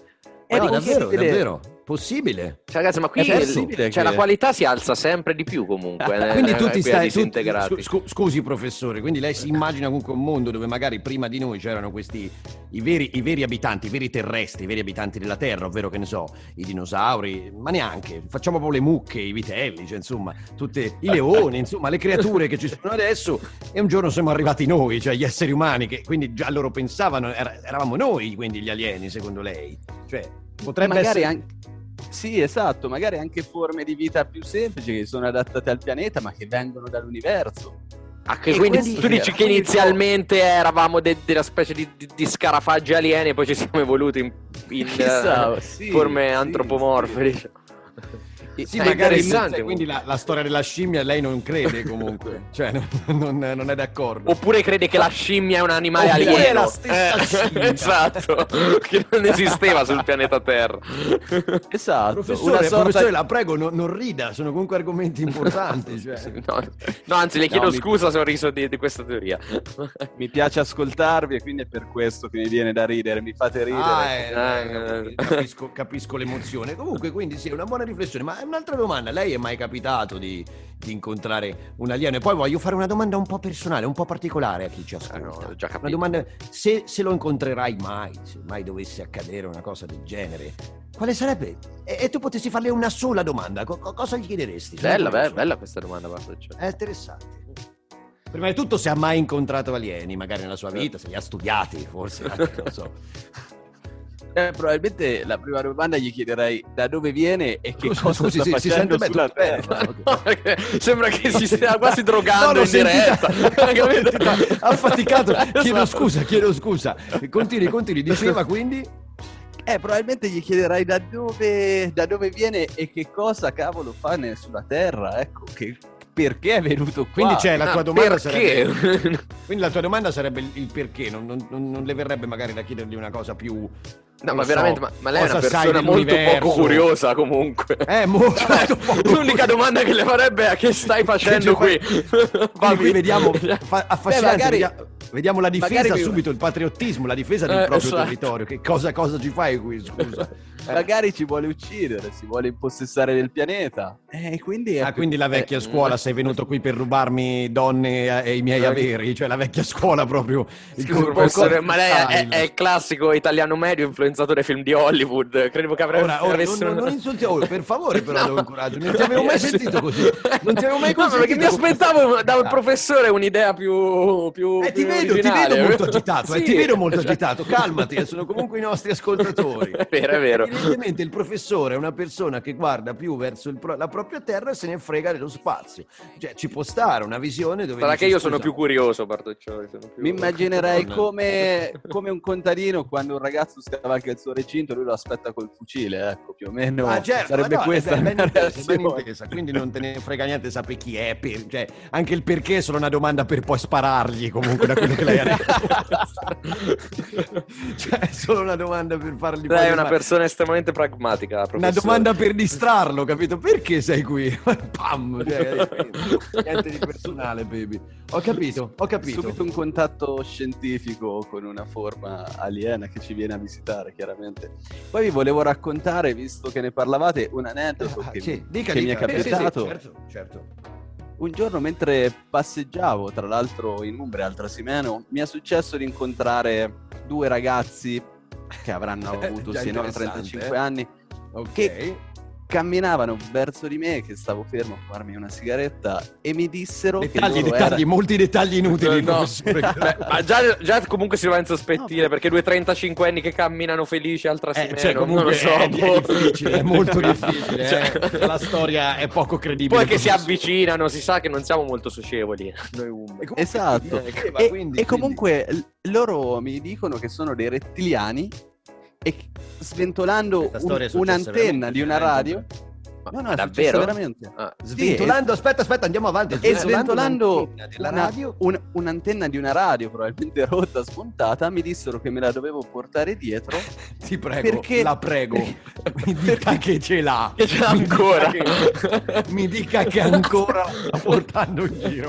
È no, davvero, davvero, possibile. Cioè, ragazzi, ma qui È possibile cioè, che- la qualità si alza sempre di più comunque. eh, Quindi tu qui ti stai... tu- scu- scu- scusi professore, quindi lei si immagina comunque un mondo dove magari prima di noi c'erano questi, i veri, i veri abitanti, i veri terrestri, i veri abitanti della Terra, ovvero che ne so, i dinosauri, ma neanche, facciamo proprio le mucche, i vitelli, cioè insomma, tutte, i leoni, insomma, le creature che ci sono adesso e un giorno siamo arrivati noi, cioè gli esseri umani, che quindi già loro pensavano, era- eravamo noi quindi gli alieni secondo lei. Cioè, potrebbe magari essere... anche... Sì, esatto, magari anche forme di vita più semplici che sono adattate al pianeta, ma che vengono dall'universo. Ah, che quindi, quindi- tu dici che inizialmente eravamo de- della specie di, di- di scarafaggi alieni e poi ci siamo evoluti in, in, Chissà, eh, sì, forme sì, antropomorfe. sì. Sì, È magari interessante quindi la, la storia della scimmia lei non crede comunque, cioè non, non- non è d'accordo. Oppure crede che la scimmia è un animale Oppure alieno. è la stessa Eh, scimmia. esatto, che non esisteva sul pianeta Terra. Esatto, Professore, una sorta professore, la prego, no- non rida, sono comunque argomenti importanti. cioè. No, no, anzi, le chiedo No, mi- scusa se ho riso di, di questa teoria. mi piace ascoltarvi e quindi è per questo che mi viene da ridere, mi fate ridere. Ah, Eh, eh, capisco, capisco l'emozione. Comunque, quindi sì, è una buona riflessione. Ma un'altra domanda, lei è mai capitato di, di incontrare un alieno. E poi voglio fare una domanda un po' personale, un po' particolare a chi ci ascolta. Eh no, una domanda, se, se lo incontrerai mai, se mai dovesse accadere una cosa del genere, quale sarebbe? E, e tu potessi farle una sola domanda, co- co- cosa gli chiederesti? Bella, bella, bella questa domanda, Bartoccioli. È interessante. Prima di tutto se ha mai incontrato alieni, magari nella sua vita, se li ha studiati, forse, anche, non so. Eh, probabilmente la prima domanda gli chiederei da dove viene e che Scusi, cosa scusi, sta sì, si facendo sente sulla Terra. bene, ok. Perché Sembra che si stia quasi drogando No, in diretta. affaticato. Chiedo scusa, chiedo scusa. Continui, continui. Diceva quindi? Eh, probabilmente gli chiederai da dove, da dove viene e che cosa cavolo fa sulla Terra, ecco, che, perché è venuto qua. Quindi c'è la Ah, tua domanda perché? sarebbe Quindi la tua domanda sarebbe il, perché, non, non- non- le verrebbe magari da chiedergli una cosa più No, non ma so, veramente, ma, ma lei è una persona molto poco curiosa comunque. Eh, molto, molto poco L'unica domanda che le farebbe è che stai facendo Che qui? Quindi qui vediamo fa- affascinante, magari- vediamo, la difesa subito, il patriottismo, la difesa del Eh, proprio esatto. territorio. Che cosa, cosa ci fai qui, scusa? Eh. Magari ci vuole uccidere, si vuole impossessare del pianeta. Eh, quindi Ah, quindi la vecchia eh, scuola, sei venuto qui per rubarmi donne e i miei averi, cioè la vecchia scuola proprio. Scusi, co- professore, ma lei è, è il classico italiano medio influenzato dai film di Hollywood. Credevo che avrebbe Ora, ora avesse non, non insulti, oh, per favore, però, No. devo incoraggio. Non ti avevo mai sentito così. Non ti avevo mai No, ma perché mi aspettavo da un Ah. professore un'idea più, più, Eh, ti più vedo, ti vedo molto agitato, eh, Sì. ti vedo molto agitato. Calmati, eh, sono comunque i nostri ascoltatori. È vero, è vero. Evidentemente il professore è una persona che guarda più verso il pro- la propria terra e se ne frega dello spazio. Cioè, ci può stare una visione dove. Sarà che io sono "Scusa, più curioso, Bartoccioli. più- Mi immaginerei come, come un contadino quando un ragazzo scavalca il suo recinto, lui lo aspetta col fucile, ecco, più o meno Ah, certo, sarebbe ma no, questa ben, mia intesa, ben intesa, quindi non te ne frega niente sapere chi è, per- cioè, anche il perché è solo una domanda per poi sparargli comunque da quello che lei ha detto. cioè, è solo una domanda per fargli Lei è una domande. persona estremamente pragmatica, Una professore. domanda per distrarlo, capito? Perché sei qui? Pam! Cioè, niente di personale, baby. Ho capito, ho capito. Subito un contatto scientifico con una forma aliena che ci viene a visitare, chiaramente. Poi vi volevo raccontare, visto che ne parlavate, un aneddoto Ah, che, sì, dica, che mi è dica. Eh, sì, sì, capitato. certo, certo. Un giorno mentre passeggiavo, tra l'altro in Umbria, al Trasimeno, mi è successo di incontrare due ragazzi che avranno avuto Già sì, no, interessante, 35 eh. anni, Ok. Che- camminavano verso di me, che stavo fermo a farmi una sigaretta, e mi dissero Dettagli, dettagli, erano- molti dettagli inutili, No. Beh, ma già, già comunque si va a insospetire perché due 35 anni che camminano felici al Eh, cioè, non comunque lo so. è, boh. è difficile, è molto difficile. Cioè- eh. La storia è poco credibile. Poi che si avvicinano, si sa che non siamo molto socievoli. Noi umbri. Comunque- Esatto. eh, E, quindi- e comunque l- loro mi dicono che sono dei rettiliani e sventolando un- un'antenna di una radio, no, no, davvero? veramente. Ah, Sventolando, aspetta, aspetta, andiamo avanti. E sventolando della una- radio. un- un'antenna di una radio probabilmente rotta, spuntata, mi dissero che me la dovevo portare dietro Ti prego, Perché- la prego, mi dica che ce l'ha. Che ce l'ha Mi dica ancora. che- mi dica che ancora la sta portando in giro.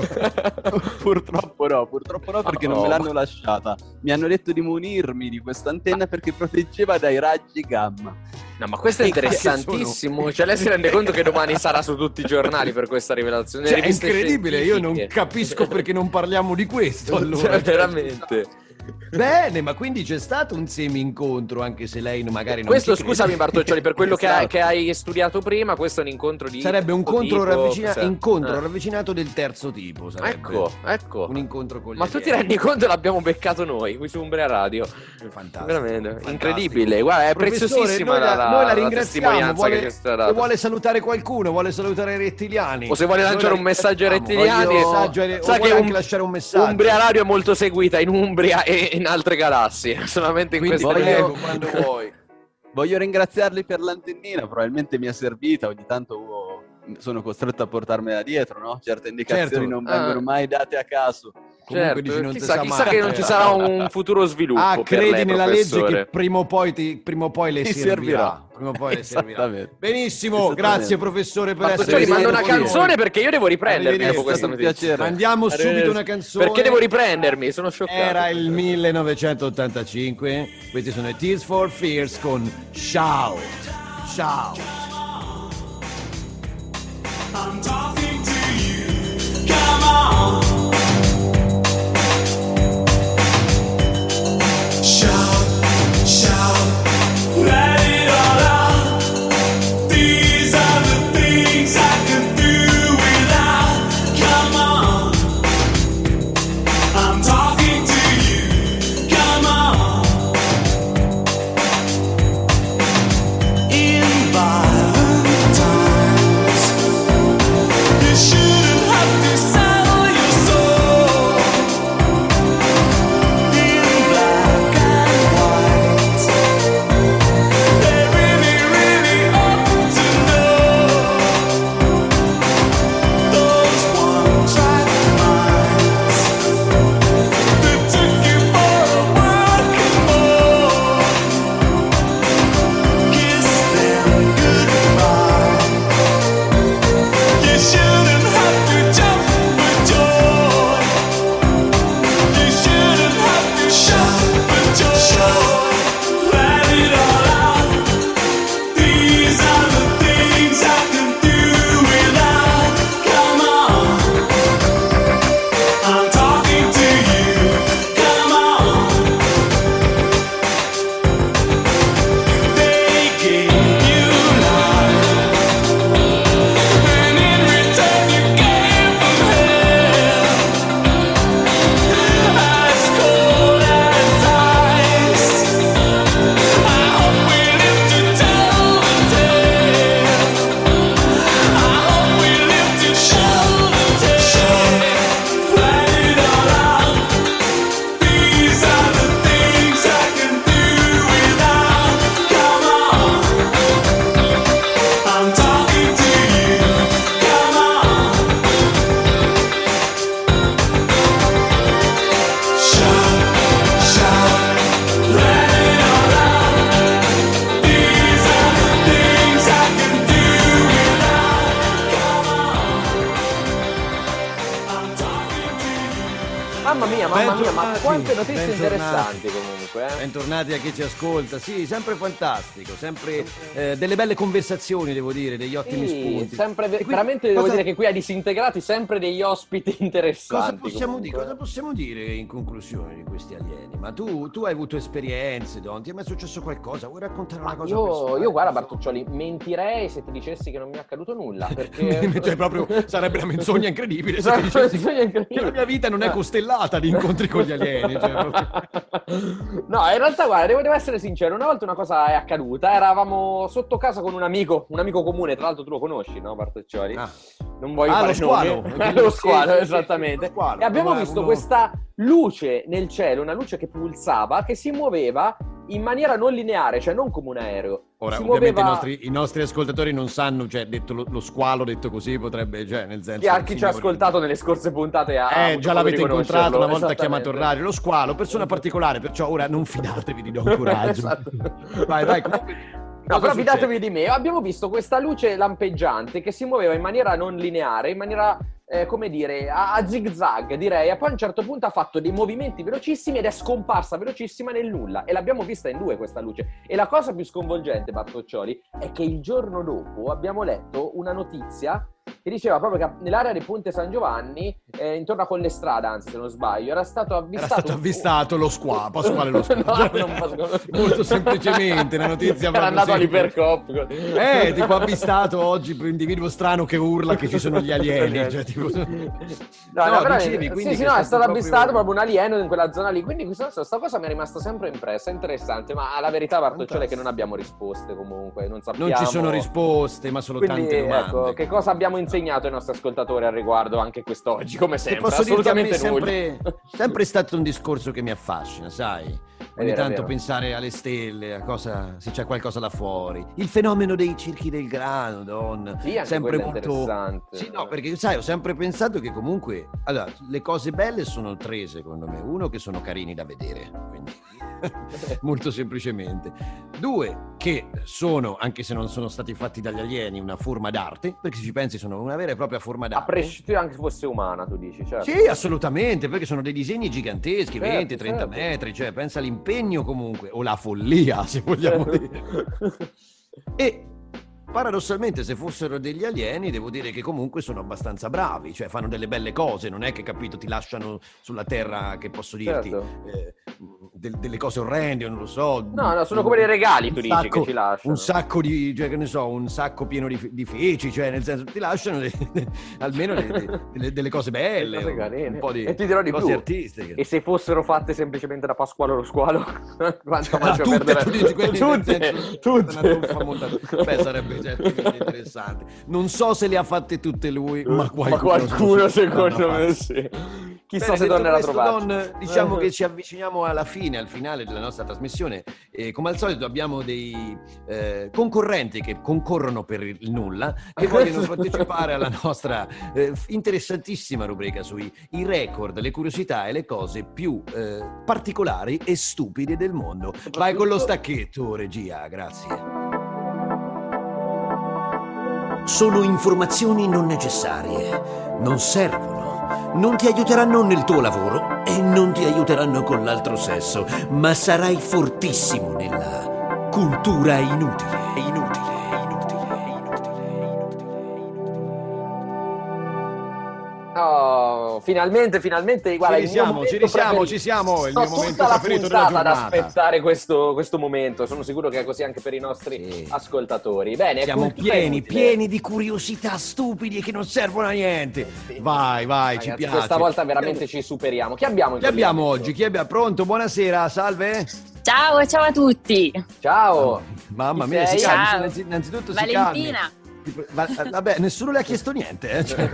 purtroppo no, purtroppo no perché non Oh. me l'hanno lasciata. Mi hanno detto di munirmi di questa antenna perché proteggeva dai raggi gamma. No, ma questo è interessantissimo. Cioè, lei si rende conto che domani sarà su tutti i giornali per questa rivelazione. Cioè, è incredibile, io non capisco perché non parliamo di questo allora. Cioè, veramente. Bene, ma quindi c'è stato un semi-incontro, anche se lei magari non Questo, scusami, Bartoccioli, per quello che, hai, Esatto. che hai studiato prima, questo è un incontro di. Sarebbe un tipo, ravvicina- cos'è? incontro Eh. ravvicinato del terzo tipo. Sarebbe. Ecco, ecco. Un incontro con Ma tu ti rendi conto l'abbiamo beccato noi qui su Umbria Radio? Fantastico. Veramente, fantastico. incredibile. Guarda, è Professore, preziosissima noi la, la, noi la ringraziamo. vuole, se vuole salutare qualcuno, vuole salutare i rettiliani. O se vuole lanciare la un messaggio ai ringraziamo. rettiliani, Voglio- messaggio sa che un- lasciare un messaggio. Umbria Radio è molto seguita in Umbria e in altre galassie, solamente in Quindi queste prego, due. quando vuoi. Voglio ringraziarli per l'antennina, probabilmente mi è servita, ogni tanto sono costretto a portarmela dietro, no? Certe indicazioni Certo. non vengono Ah. mai date a caso. Comunque Certo, dici, chissà, sa chissà che non ci sarà un futuro sviluppo. Ah, per credi lei, nella legge professore. che prima o poi, ti- prima o poi le Ti servirà. servirà. Prima o poi le servirà. Benissimo, grazie professore per Bartoccioli, essere mando stato una con noi. canzone perché io devo riprendermi dopo questa notizia. Mandiamo subito una canzone. Perché devo riprendermi? Sono scioccato. Era il 1985. Questi sono i Tears for Fears con Shout. Shout. I'm talking to you. Mamma mia, mamma mia, ma quante notizie interessanti comunque. Eh? Bentornati a chi ci ascolta, sì, sempre fantastico, sempre eh, delle belle conversazioni, devo dire, degli ottimi Sì, spunti. sempre, E qui- veramente devo cosa- dire che qui a Disintegrati sempre degli ospiti Cosa interessanti. possiamo, dire, comunque. cosa possiamo dire in conclusione di questi alieni? Ma tu, tu hai avuto esperienze, Don? Ti è mai successo qualcosa? Vuoi raccontare una cosa Io, io guarda Bartuccioli, mentirei se ti dicessi che non mi è accaduto nulla, perché... Cioè, proprio sarebbe una menzogna incredibile se ti dicessi che la mia vita non è costellata di incontri con gli alieni. Cioè, proprio- No, in realtà, guarda, devo, devo essere sincero. Una volta una cosa è accaduta. Eravamo sotto casa con un amico, un amico comune, tra l'altro tu lo conosci, no, Bartoccioli? Ah. Non voglio Ah, fare lo squalo. nomi. Quindi- lo squalo, sì, esattamente. lo squalo. E abbiamo Uno- visto uno- questa luce nel cielo, una luce che pulsava, che si muoveva in maniera non lineare, cioè non come un aereo. Ora, ovviamente muoveva... i, nostri, i nostri ascoltatori non sanno, cioè, detto lo, lo squalo detto così potrebbe, cioè, nel senso... Chi, ha- il chi ci ha ascoltato nelle scorse puntate ha Eh, già l'avete incontrato una volta chiamato esattamente. radio. Lo squalo, persona particolare, perciò ora non fidatevi di Don Coraggio. Esatto. Vai, vai, comunque... No, però fidatevi di me, abbiamo visto questa luce lampeggiante che si muoveva in maniera non lineare, in maniera, eh, come dire, a, a zig zag direi, e poi a un certo punto ha fatto dei movimenti velocissimi ed è scomparsa velocissima nel nulla e l'abbiamo vista in due questa luce. E la cosa più sconvolgente, Bartoccioli, è che il giorno dopo abbiamo letto una notizia che diceva proprio che nell'area di Ponte San Giovanni, eh, intorno a quelle strade, anzi se non sbaglio, era stato Era avvistato... stato avvistato lo squalo, Pasquale lo squalo. no, Pasquale. Molto semplicemente, una notizia Era andato all'ipercop. Eh, tipo avvistato oggi per un individuo strano che urla che ci sono gli alieni. Cioè, tipo... No, No, no, dicevi, quindi sì, sì, no, è stato stato avvistato proprio- un alieno in quella zona lì. Quindi questa, questa cosa mi è rimasta sempre impressa. Interessante, ma la verità, Bartocciolo, è che non abbiamo risposte comunque. Non sappiamo. Non ci sono risposte, ma solo Quindi, tante domande. ecco, che cosa abbiamo insegnato ai nostri ascoltatori al riguardo anche quest'oggi, come sempre? posso Assolutamente sempre, nulla. sempre stato un discorso che mi affascina, sai? Ogni vero, tanto pensare alle stelle, a cosa, se c'è qualcosa là fuori. Il fenomeno dei circhi del grano, Don. Sì, sempre molto... interessante. Sì, no, perché sai, ho sempre pensato che comunque... Allora, le cose belle sono tre, secondo me. Uno, che sono carini da vedere, quindi... molto semplicemente. Due, che sono, anche se non sono stati fatti dagli alieni, una forma d'arte, perché se ci pensi sono una vera e propria forma A d'arte. prescindere anche se fosse umana, tu dici, certo. Sì, assolutamente, perché sono dei disegni giganteschi, Certo, 20, 30 certo. metri, cioè pensa all'impegno comunque, o la follia, se vogliamo dire. E paradossalmente, se fossero degli alieni, devo dire che comunque sono abbastanza bravi, cioè fanno delle belle cose, non è che capito, ti lasciano sulla terra, che posso dirti, Certo. eh, del- delle cose orrende, non lo so. No, no, sono come dei regali, tu un dici, sacco- che ci lasciano. Un sacco di, cioè che ne so, un sacco pieno di, di feci, cioè nel senso ti lasciano le- almeno le- le- delle, cose belle, Cose un- un po' di e ti dirò di cose più. artistiche. E se fossero fatte semplicemente da Pasquale lo squalo, quanto faccio tutte, perdere? tu dici, quelle nel tutte, senso, tutte. Beh, sarebbe certamente interessante. Non so se le ha fatte tutte lui, ma qualcuno, Ma qualcuno secondo me sì. Chissà Bene, se tornerà a trovarci. Don, diciamo che ci avviciniamo alla fine, al finale della nostra trasmissione. E come al solito abbiamo dei eh, concorrenti che concorrono per il nulla, che vogliono partecipare alla nostra eh, interessantissima rubrica sui i record, le curiosità e le cose più eh, particolari e stupide del mondo. Vai con lo stacchetto, regia, grazie. Sono informazioni non necessarie, non servono, non ti aiuteranno nel tuo lavoro e non ti aiuteranno con l'altro sesso, ma sarai fortissimo nella cultura inutile, finalmente, finalmente, guarda, Ci risiamo, ci risiamo, ci siamo, è il Sto mio momento tutta la preferito della puntata ad giornata. aspettare questo, questo momento, sono sicuro che è così anche per i nostri Sì. ascoltatori. Bene, Siamo pieni, pieni di curiosità stupidi che non servono a niente. Vai, vai, ci Ragazzi, piace. Questa volta veramente ci superiamo. Chi abbiamo Chi abbiamo oggi? Chi abbiamo? Pronto? Buonasera, salve. Ciao, ciao a tutti. Ciao. Mamma mia, si calmi, innanzitutto si Valentina. calmi. Va- vabbè, nessuno le ha chiesto niente. eh, cioè,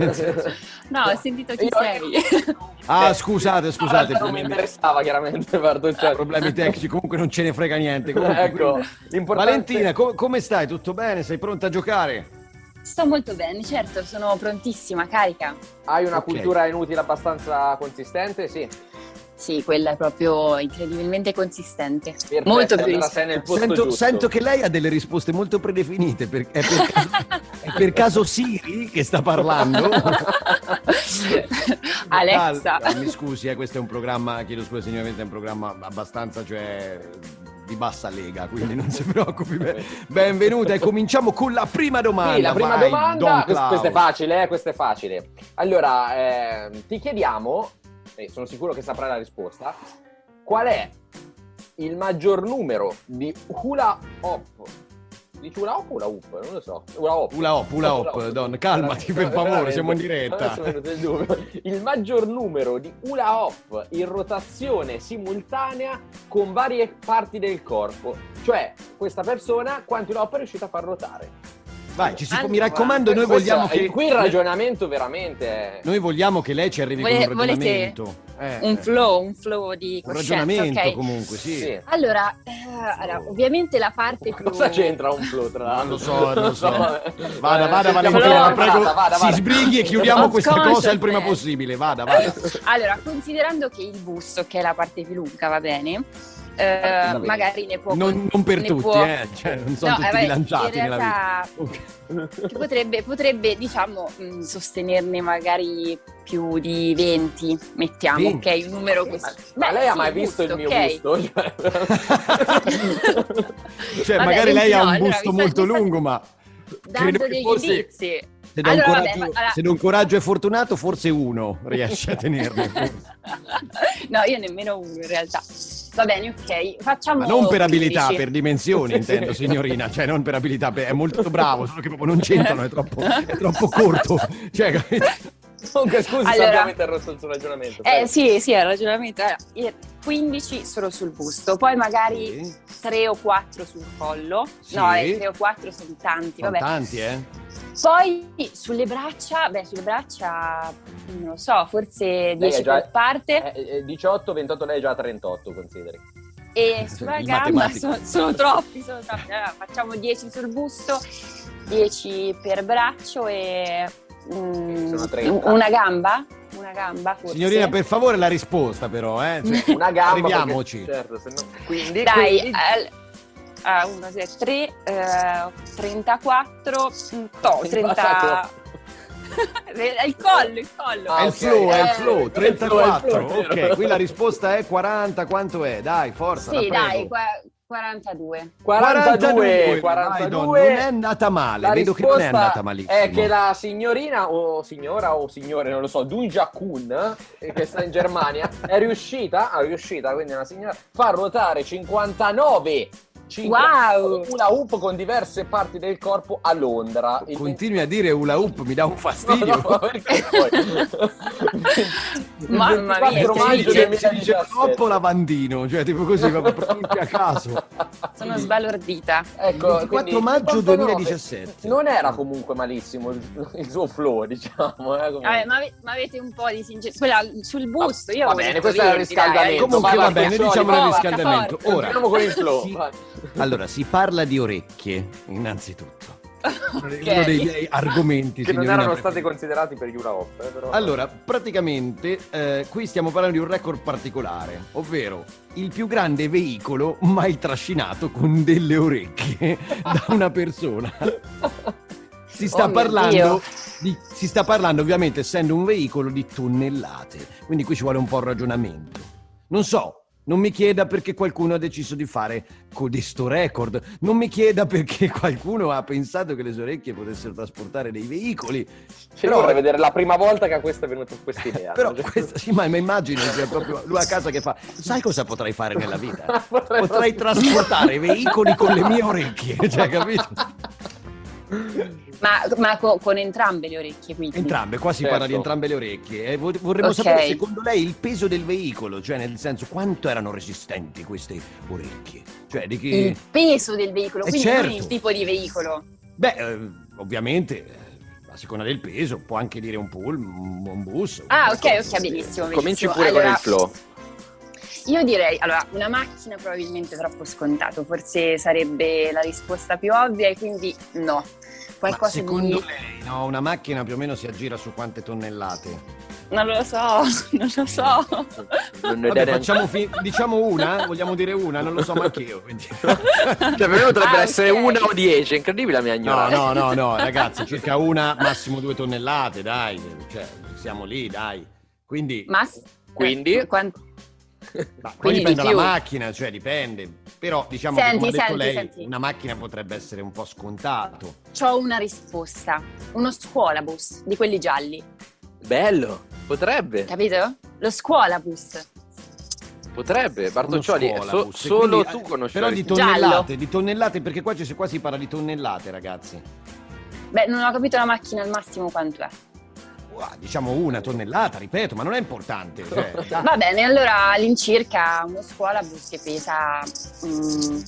No, ho sentito chi Io- sei. Ah, scusate, scusate. non mi interessava chiaramente, Bartoccioli. problemi tecnici, comunque non ce ne frega niente. Comunque, Ecco, l'importante- Valentina, co- come stai? Tutto bene? Sei pronta a giocare? Sto molto bene, certo, sono prontissima, carica. Hai una Ok. cultura inutile abbastanza consistente? Sì. Sì, quella è proprio incredibilmente consistente. Perfetto, molto più allora ris- sei nel posto Sento, sento che lei ha delle risposte molto predefinite. per- è, per caso, è per caso Siri che sta parlando? Alexa. Cal- mi scusi, eh, questo è un programma, chiedo scusa signoramente, è un programma abbastanza, cioè, di bassa lega, quindi non si preoccupi. Be- Benvenuta e cominciamo con la prima domanda. Sì, la prima Vai, domanda, questa, è facile, eh, questa è facile. Allora, ehm, ti chiediamo, e sono sicuro che saprai la risposta, qual è il maggior numero di hula hop? Dici hula hop o hula hoop? Non lo so. Hula hop. Hula hop, hula hop, Don, calmati, per favore, siamo in diretta. Il maggior numero di hula hop in rotazione simultanea con varie parti del corpo. Cioè, questa persona quanti hula hop è riuscita a far ruotare? Vai, ci si può- mi raccomando, noi Questo vogliamo che... Qui il ragionamento veramente è... Noi vogliamo che lei ci arrivi Vole- con un ragionamento. Eh, Un eh. flow, un flow di Un coscienza, ragionamento ok? comunque, sì. Sì. Allora, eh, allora, ovviamente la parte più... Cosa c'entra un flow tra Non l'altro? lo so, non lo so. Vada, vada Valentina, la prego, puntata, vada, si vada. sbrighi e chiudiamo questa cosa il prima possibile. Vada, vada. Allora, considerando che il busto, che è la parte più lunga, va bene, eh, Assolutamente. magari ne può... Non, non per tutti, può- eh. Cioè, non sono No, tutti eh, beh, bilanciati in nella vita. realtà che potrebbe, potrebbe, diciamo, mh, sostenerne magari più di 20, mettiamo, 20? ok? Un numero così. Ma Beh, lei ha sì, mai il visto il busto, mio ok? busto? Cioè, Vabbè, magari lei 20 ha no, un allora, busto sta- molto mi sta lungo, ma Dando degli forse indizi. se Allora, Coraggio, vabbè, allora- se Don Coraggio è fortunato, forse uno riesce a tenerne. no, io nemmeno uno in realtà. Va bene, ok. Facciamo Ma non per abilità, 15. per dimensioni, intendo, signorina. Cioè, non per abilità, è molto bravo, solo che proprio non c'entrano, è troppo, è troppo corto. Cioè? Comunque, scusi se Allora- abbiamo interrotto il suo ragionamento. Eh sì, sì, è il ragionamento. Allora, io- 15 solo sul busto, poi magari Sì, 3 o 4 sul collo. Sì. No, 3 o 4 sono tanti, sono vabbè. tanti, eh? Poi sulle braccia, beh, sulle braccia, non lo so, forse 10 già- per parte. Eh, eh, 18, 28, lei è già a 38, consideri. E sulla Il gamba sono, sono troppi, sono troppi. Allora, facciamo 10 sul busto, 10 per braccio e mm, Sono 30. una gamba, una gamba forse. Signorina, per favore, la risposta, però, eh? Cioè, Una gamba. Arriviamoci. perché- certo, se no... Quindi, Dai, quindi- al, 1, 2, 3, 34, mm, to, Il 30... passato. il collo, il collo. Ah, È il flow, è il Eh, flow, è il 34. flow, ok, qui la risposta è 40, quanto è? Dai, forza, Sì, dai, qua- 42. 42, Vai, 42. Don, non è andata male, La vedo che non è andata malissimo. È che la signorina o signora o signore, non lo so, Dunja Kun, eh, che sta in Germania, è riuscita, è riuscita, quindi una signora, a far ruotare 59 Wow! una hoop con diverse parti del corpo a Londra. Continui a dire hula hoop, mi dà un 20 fastidio. No, no, perché poi? Il Mamma 24 mia, maggio dice- si dice 2017. troppo lavandino, cioè tipo così, proprio a caso. Sono sbalordita. Ecco, 24 quindi maggio 59. 2017. Non era comunque malissimo il, il suo flow, diciamo. Eh, come- Vabbè, ma, ma avete un po' di sincerità. Sul busto, io Va bene, questo era il 20, dai, riscaldamento. Comunque va bene, diciamo il riscaldamento. Ora, con il flow. Sì. Allora, si parla di orecchie, innanzitutto. Uno dei- Ok. Uno dei miei argomenti, Che non erano stati preferita. considerati per gli Ura Hop, eh, però. Allora, praticamente eh, qui stiamo parlando di un record particolare, ovvero il più grande veicolo mai trascinato con delle orecchie da una persona. Si sta Oh parlando di- si sta parlando ovviamente essendo un veicolo di tonnellate, quindi qui ci vuole un po' il ragionamento. Non so, non mi chieda perché qualcuno ha deciso di fare codesto record, non mi chieda perché qualcuno ha pensato che le sue orecchie potessero trasportare dei veicoli. Cioè, io vorrei vedere la prima volta che a questo è venuta questa idea. Però questa, sì, ma, ma immagino è proprio lui a casa che fa, sai cosa potrei fare nella vita? Potrei Potrei trasportare veicoli con le mie orecchie, cioè, capito? Ma, ma co- con entrambe le orecchie, quindi. Entrambe, qua si Certo. parla di entrambe le orecchie. E vo- vorremmo Ok. sapere secondo lei il peso del veicolo, cioè nel senso quanto erano resistenti queste orecchie. Cioè di che... Il peso del veicolo, Eh, quindi non certo. il tipo di veicolo. Beh, eh, ovviamente, eh, a seconda del peso, può anche dire un pull, un, un bus. Ah, ok, ok, benissimo. Cominci benissimo. pure Allora, con il flow. Io direi, allora, una macchina probabilmente troppo scontato, forse sarebbe la risposta più ovvia e quindi no. Ma Qualcosa secondo di... lei, no, una macchina più o meno si aggira su quante tonnellate? Non lo so, non lo so. Vabbè, facciamo fi- diciamo una? Vogliamo dire una? Non lo so neanche io. quindi- Cioè, per me potrebbe Ah, essere ok. una o dieci, è incredibile la mia No, ignoranza. no, no, no, ragazzi, circa una, massimo due tonnellate, dai. Cioè, siamo lì, dai. Quindi, Ma s- Quindi? eh, ma poi quindi dipende di dalla macchina, cioè dipende. Però diciamo Senti, che come ha detto senti, lei, senti. una macchina potrebbe essere un po' scontato. C'ho una risposta. Uno scuolabus di quelli gialli, Bello, potrebbe, capito? Lo scuolabus. potrebbe. Bartoccioli, so- solo quindi, tu eh, conosci Però di tonnellate, di tonnellate, perché qua, qua si parla di tonnellate, ragazzi. Beh, non ho capito la macchina al massimo quanto è. Diciamo una tonnellata, ripeto, ma non è importante. Cioè, dai. Va bene, allora all'incirca uno scuolabus che pesa... mm,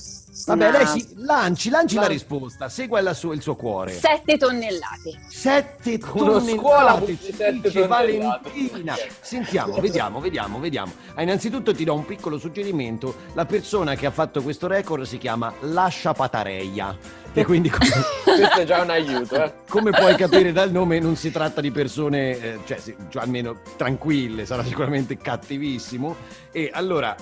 Vabbè, una- lei si lanci, lanci la Lan- risposta, segua la sua- il suo cuore. 7 tonnellate. Sette Uno tonnellate, sette dice tonnellate. Valentina. Sentiamo, vediamo, vediamo, vediamo. Ah, innanzitutto ti do un piccolo suggerimento. La persona che ha fatto questo record si chiama Lascia Patareia. E quindi, come, Questo è già un aiuto, eh. come puoi capire dal nome, non si tratta di persone, eh, cioè, cioè, almeno tranquille, sarà sicuramente cattivissimo. E allora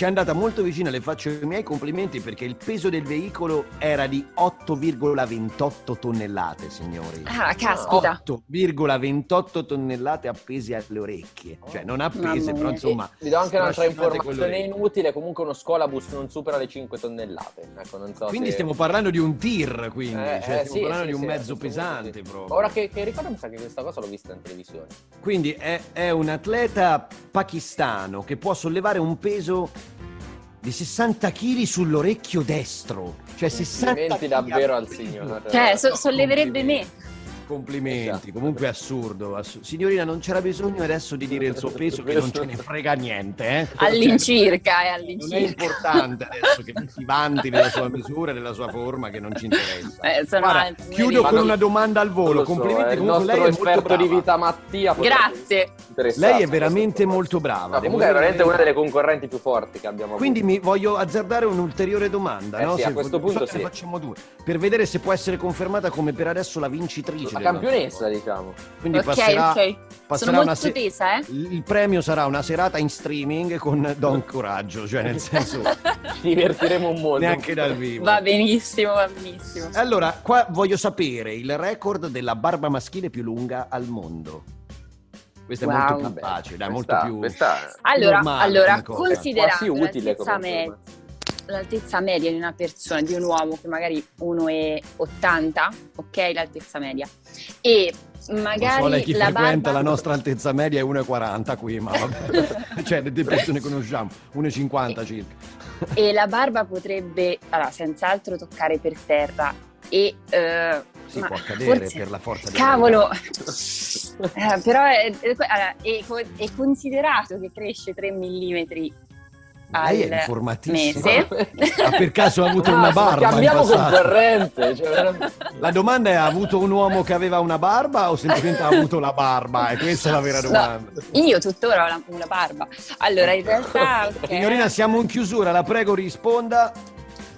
ci è andata molto vicina, le faccio i miei complimenti perché il peso del veicolo era di 8,28 tonnellate, signori. Ah, caspita. 8,28 tonnellate appese alle orecchie. Cioè, non appese, però insomma. Vi do anche un'altra informazione inutile, comunque uno scolabus non supera le 5 tonnellate. Ecco, non so Quindi se- stiamo parlando di un tir, quindi. Eh, cioè, eh, stiamo sì, parlando sì, di un sì, mezzo pesante proprio. Ora che, che ricordo, mi sa che questa cosa l'ho vista in televisione. Quindi è, è un atleta pakistano che può sollevare un peso di 60 kg sull'orecchio destro. Cioè 60 Complimenti kg davvero al signore. Cioè, so- solleverebbe me. Complimenti, Esatto. comunque è assurdo, assu- Signorina, non c'era bisogno adesso di dire il suo peso che non ce ne frega niente, eh? All'incirca, è Non è all'incirca. importante adesso che si vanti nella sua misura e nella sua forma che non ci interessa. Eh, Guarda, chiudo con una domanda al volo. lo so, Complimenti, eh, comunque lei è molto esperto di vita Mattia. Grazie. Lei è veramente molto brava. No, comunque è veramente una delle concorrenti più forti che abbiamo Quindi avuto. mi voglio azzardare un'ulteriore domanda. Eh no? sì, a questo punto sì. facciamo due. Per vedere se può essere confermata come per adesso la vincitrice. La campionessa, diciamo. Quindi ok, passerà, ok. passerà Sono una molto se- tesa, eh? Il premio sarà una serata in streaming con Don Coraggio, cioè nel senso Ci divertiremo un mondo. neanche dal vivo. Va benissimo, va benissimo. Allora, qua voglio sapere il record della barba maschile più lunga al mondo. Questo è Wow. molto più facile, questa- molto più questa- Allora, normale allora considerando Quasi utile l'altezza, come me- informazione. L'altezza media di una persona, di un uomo che magari 1,80, ok, l'altezza media, e Non magari so lei chi la frequenta barba... la nostra altezza media è 1,40 qui, ma vabbè. cioè, le persone conosciamo, 1,50 circa. e la barba potrebbe, allora, senz'altro toccare per terra e... eh, Si può accadere forse- per la forza Cavolo! Eh, però è, è- allora, è è considerato che cresce 3 mm Lei è al informatissima. mese. Ha per caso avuto Ah, una barba in Cambiamo passato? concorrente. Cioè, La domanda è: ha avuto un uomo che aveva una barba o semplicemente ha avuto la barba? E questa è la vera No, domanda. io tuttora ho la- una barba. Allora, in realtà... ok. Signorina, siamo in chiusura, la prego risponda.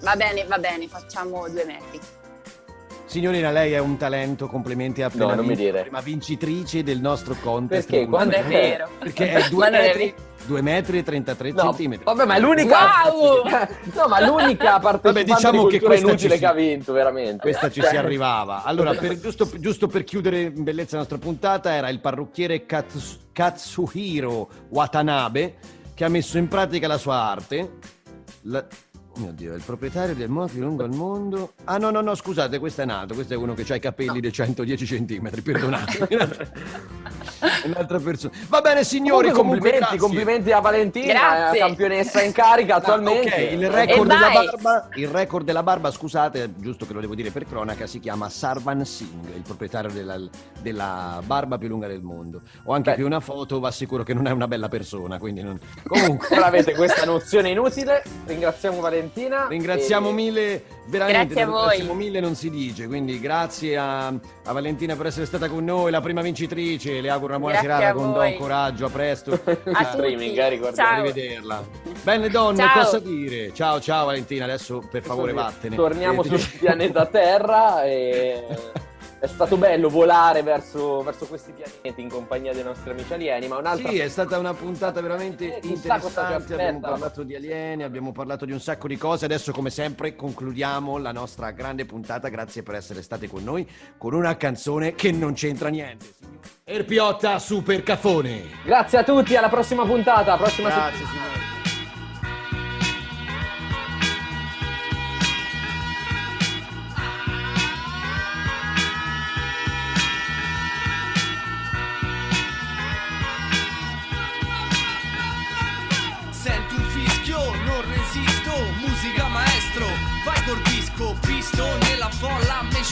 Va bene, va bene, facciamo due metri. Signorina, lei è un talento, complimenti a appena No, non mi vinto, dire. prima vincitrice del nostro contest. Perché? Quando è vero. Perché è 2 Ma non è metri, 2 metri e 33 No, centimetri. vabbè, ma è l'unica. Wow! no, ma l'unica partecipante diciamo di che inutile ci che ha si- vinto, veramente. Questa ci Cioè, si arrivava. Allora, per- giusto, giusto per chiudere in bellezza la nostra puntata, era il parrucchiere Kats- Katsuhiro Watanabe che ha messo in pratica la sua arte. La- mio Dio, è il proprietario del modo più lungo al mondo. Ah, no, no, no, scusate, questo è nato. Questo è uno che ha i capelli di 110 centimetri. Perdonate. È Un'altra persona. Va bene, signori. Comunque, complimenti, grazie. complimenti a Valentina, Grazie. eh, campionessa in carica Ah, attualmente. ok, il E record, barba, il record della barba, scusate, è giusto che lo devo dire per cronaca, si chiama Sarvan Singh, il proprietario della, della barba più lunga del mondo. Ho anche Beh. qui una foto, va sicuro che non è una bella persona, quindi non... Comunque, Ora avete questa nozione inutile. Ringraziamo Valentina. Ringraziamo e- mille, veramente, Grazie a voi. ringraziamo mille non si dice, quindi grazie a, a Valentina per essere stata con noi, la prima vincitrice, le auguro una buona Grazie serata a con. Don Coraggio, a presto. A streaming, tutti. eh, ricordiamo. Ciao. Arrivederla. Bene donne, Ciao. cosa dire? Ciao ciao Valentina, adesso per favore vattene. Torniamo Eh, sul pianeta Terra e È stato bello volare verso, verso questi pianeti in compagnia dei nostri amici alieni, ma un'altra... Sì, è stata una puntata veramente Eh, interessante. Abbiamo parlato di alieni, abbiamo parlato di un sacco di cose. Adesso, come sempre, concludiamo la nostra grande puntata. Grazie per essere state con noi con una canzone che non c'entra niente. Erpiotta Super Cafone. Grazie a tutti, alla prossima puntata, prossima Grazie, settimana. signori.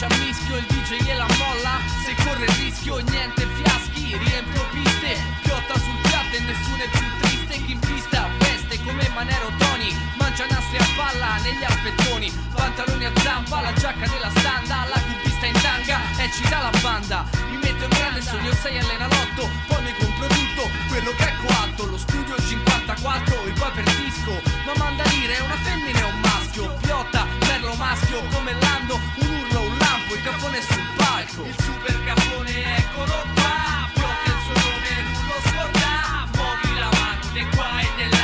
Folla, me ci ammischio, il DJ gliela molla, se corre il rischio niente fiaschi, riempio piste, piotta sul piatto e nessuno è più triste, chi in pista veste come Manero Tony, mangia nastri a palla negli alpettoni, pantaloni a zampa, la giacca della standa, la cubista in tanga e ci dà la banda, mi metto in grande sogno 6 all'enalotto, poi mi compro tutto, quello che è coatto, lo studio 54, il poi per disco, ma manda dire è una femmina e un maschio, piotta, merlo maschio, come Lando, un urlo, lampo, il capone sul palco, il super capone eccolo qua, piotta il suo nome, non lo scorda, muovi la mano di qua e di là,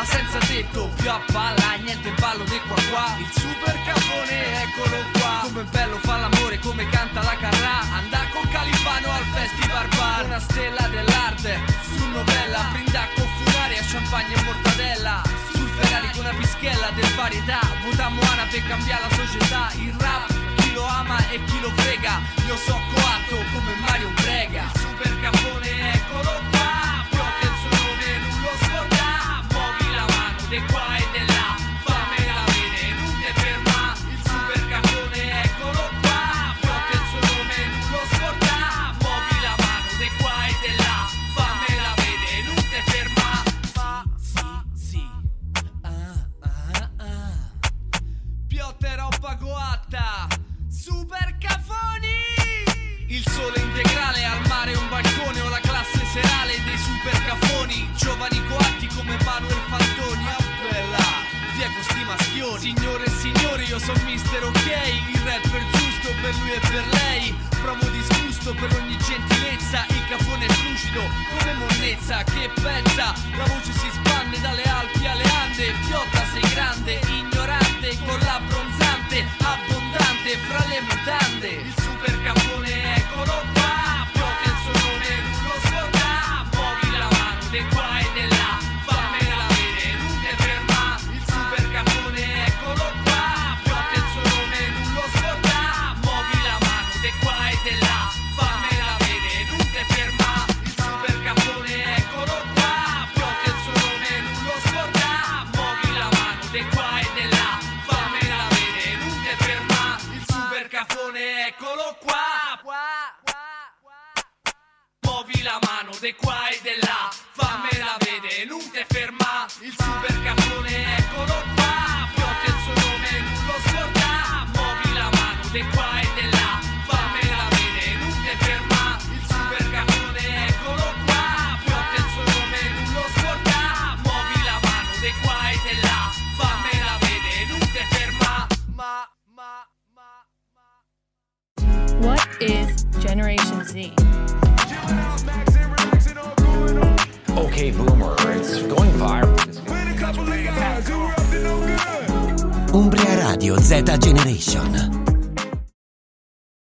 manno, a senza tetto, più a palla, niente ballo di qua qua, il super capone, eccolo qua, come bello fa l'amore, come canta la carrà, andà con Califano al festival bar, una stella dell'arte, su novella, brinda con funaria, champagne e mortadella, sul Ferrari con una pischella del varietà, votammo per cambiare la società, il rap, chi lo ama e chi lo frega, io so coatto come Mario Brega, super capone, eccolo qua, la mano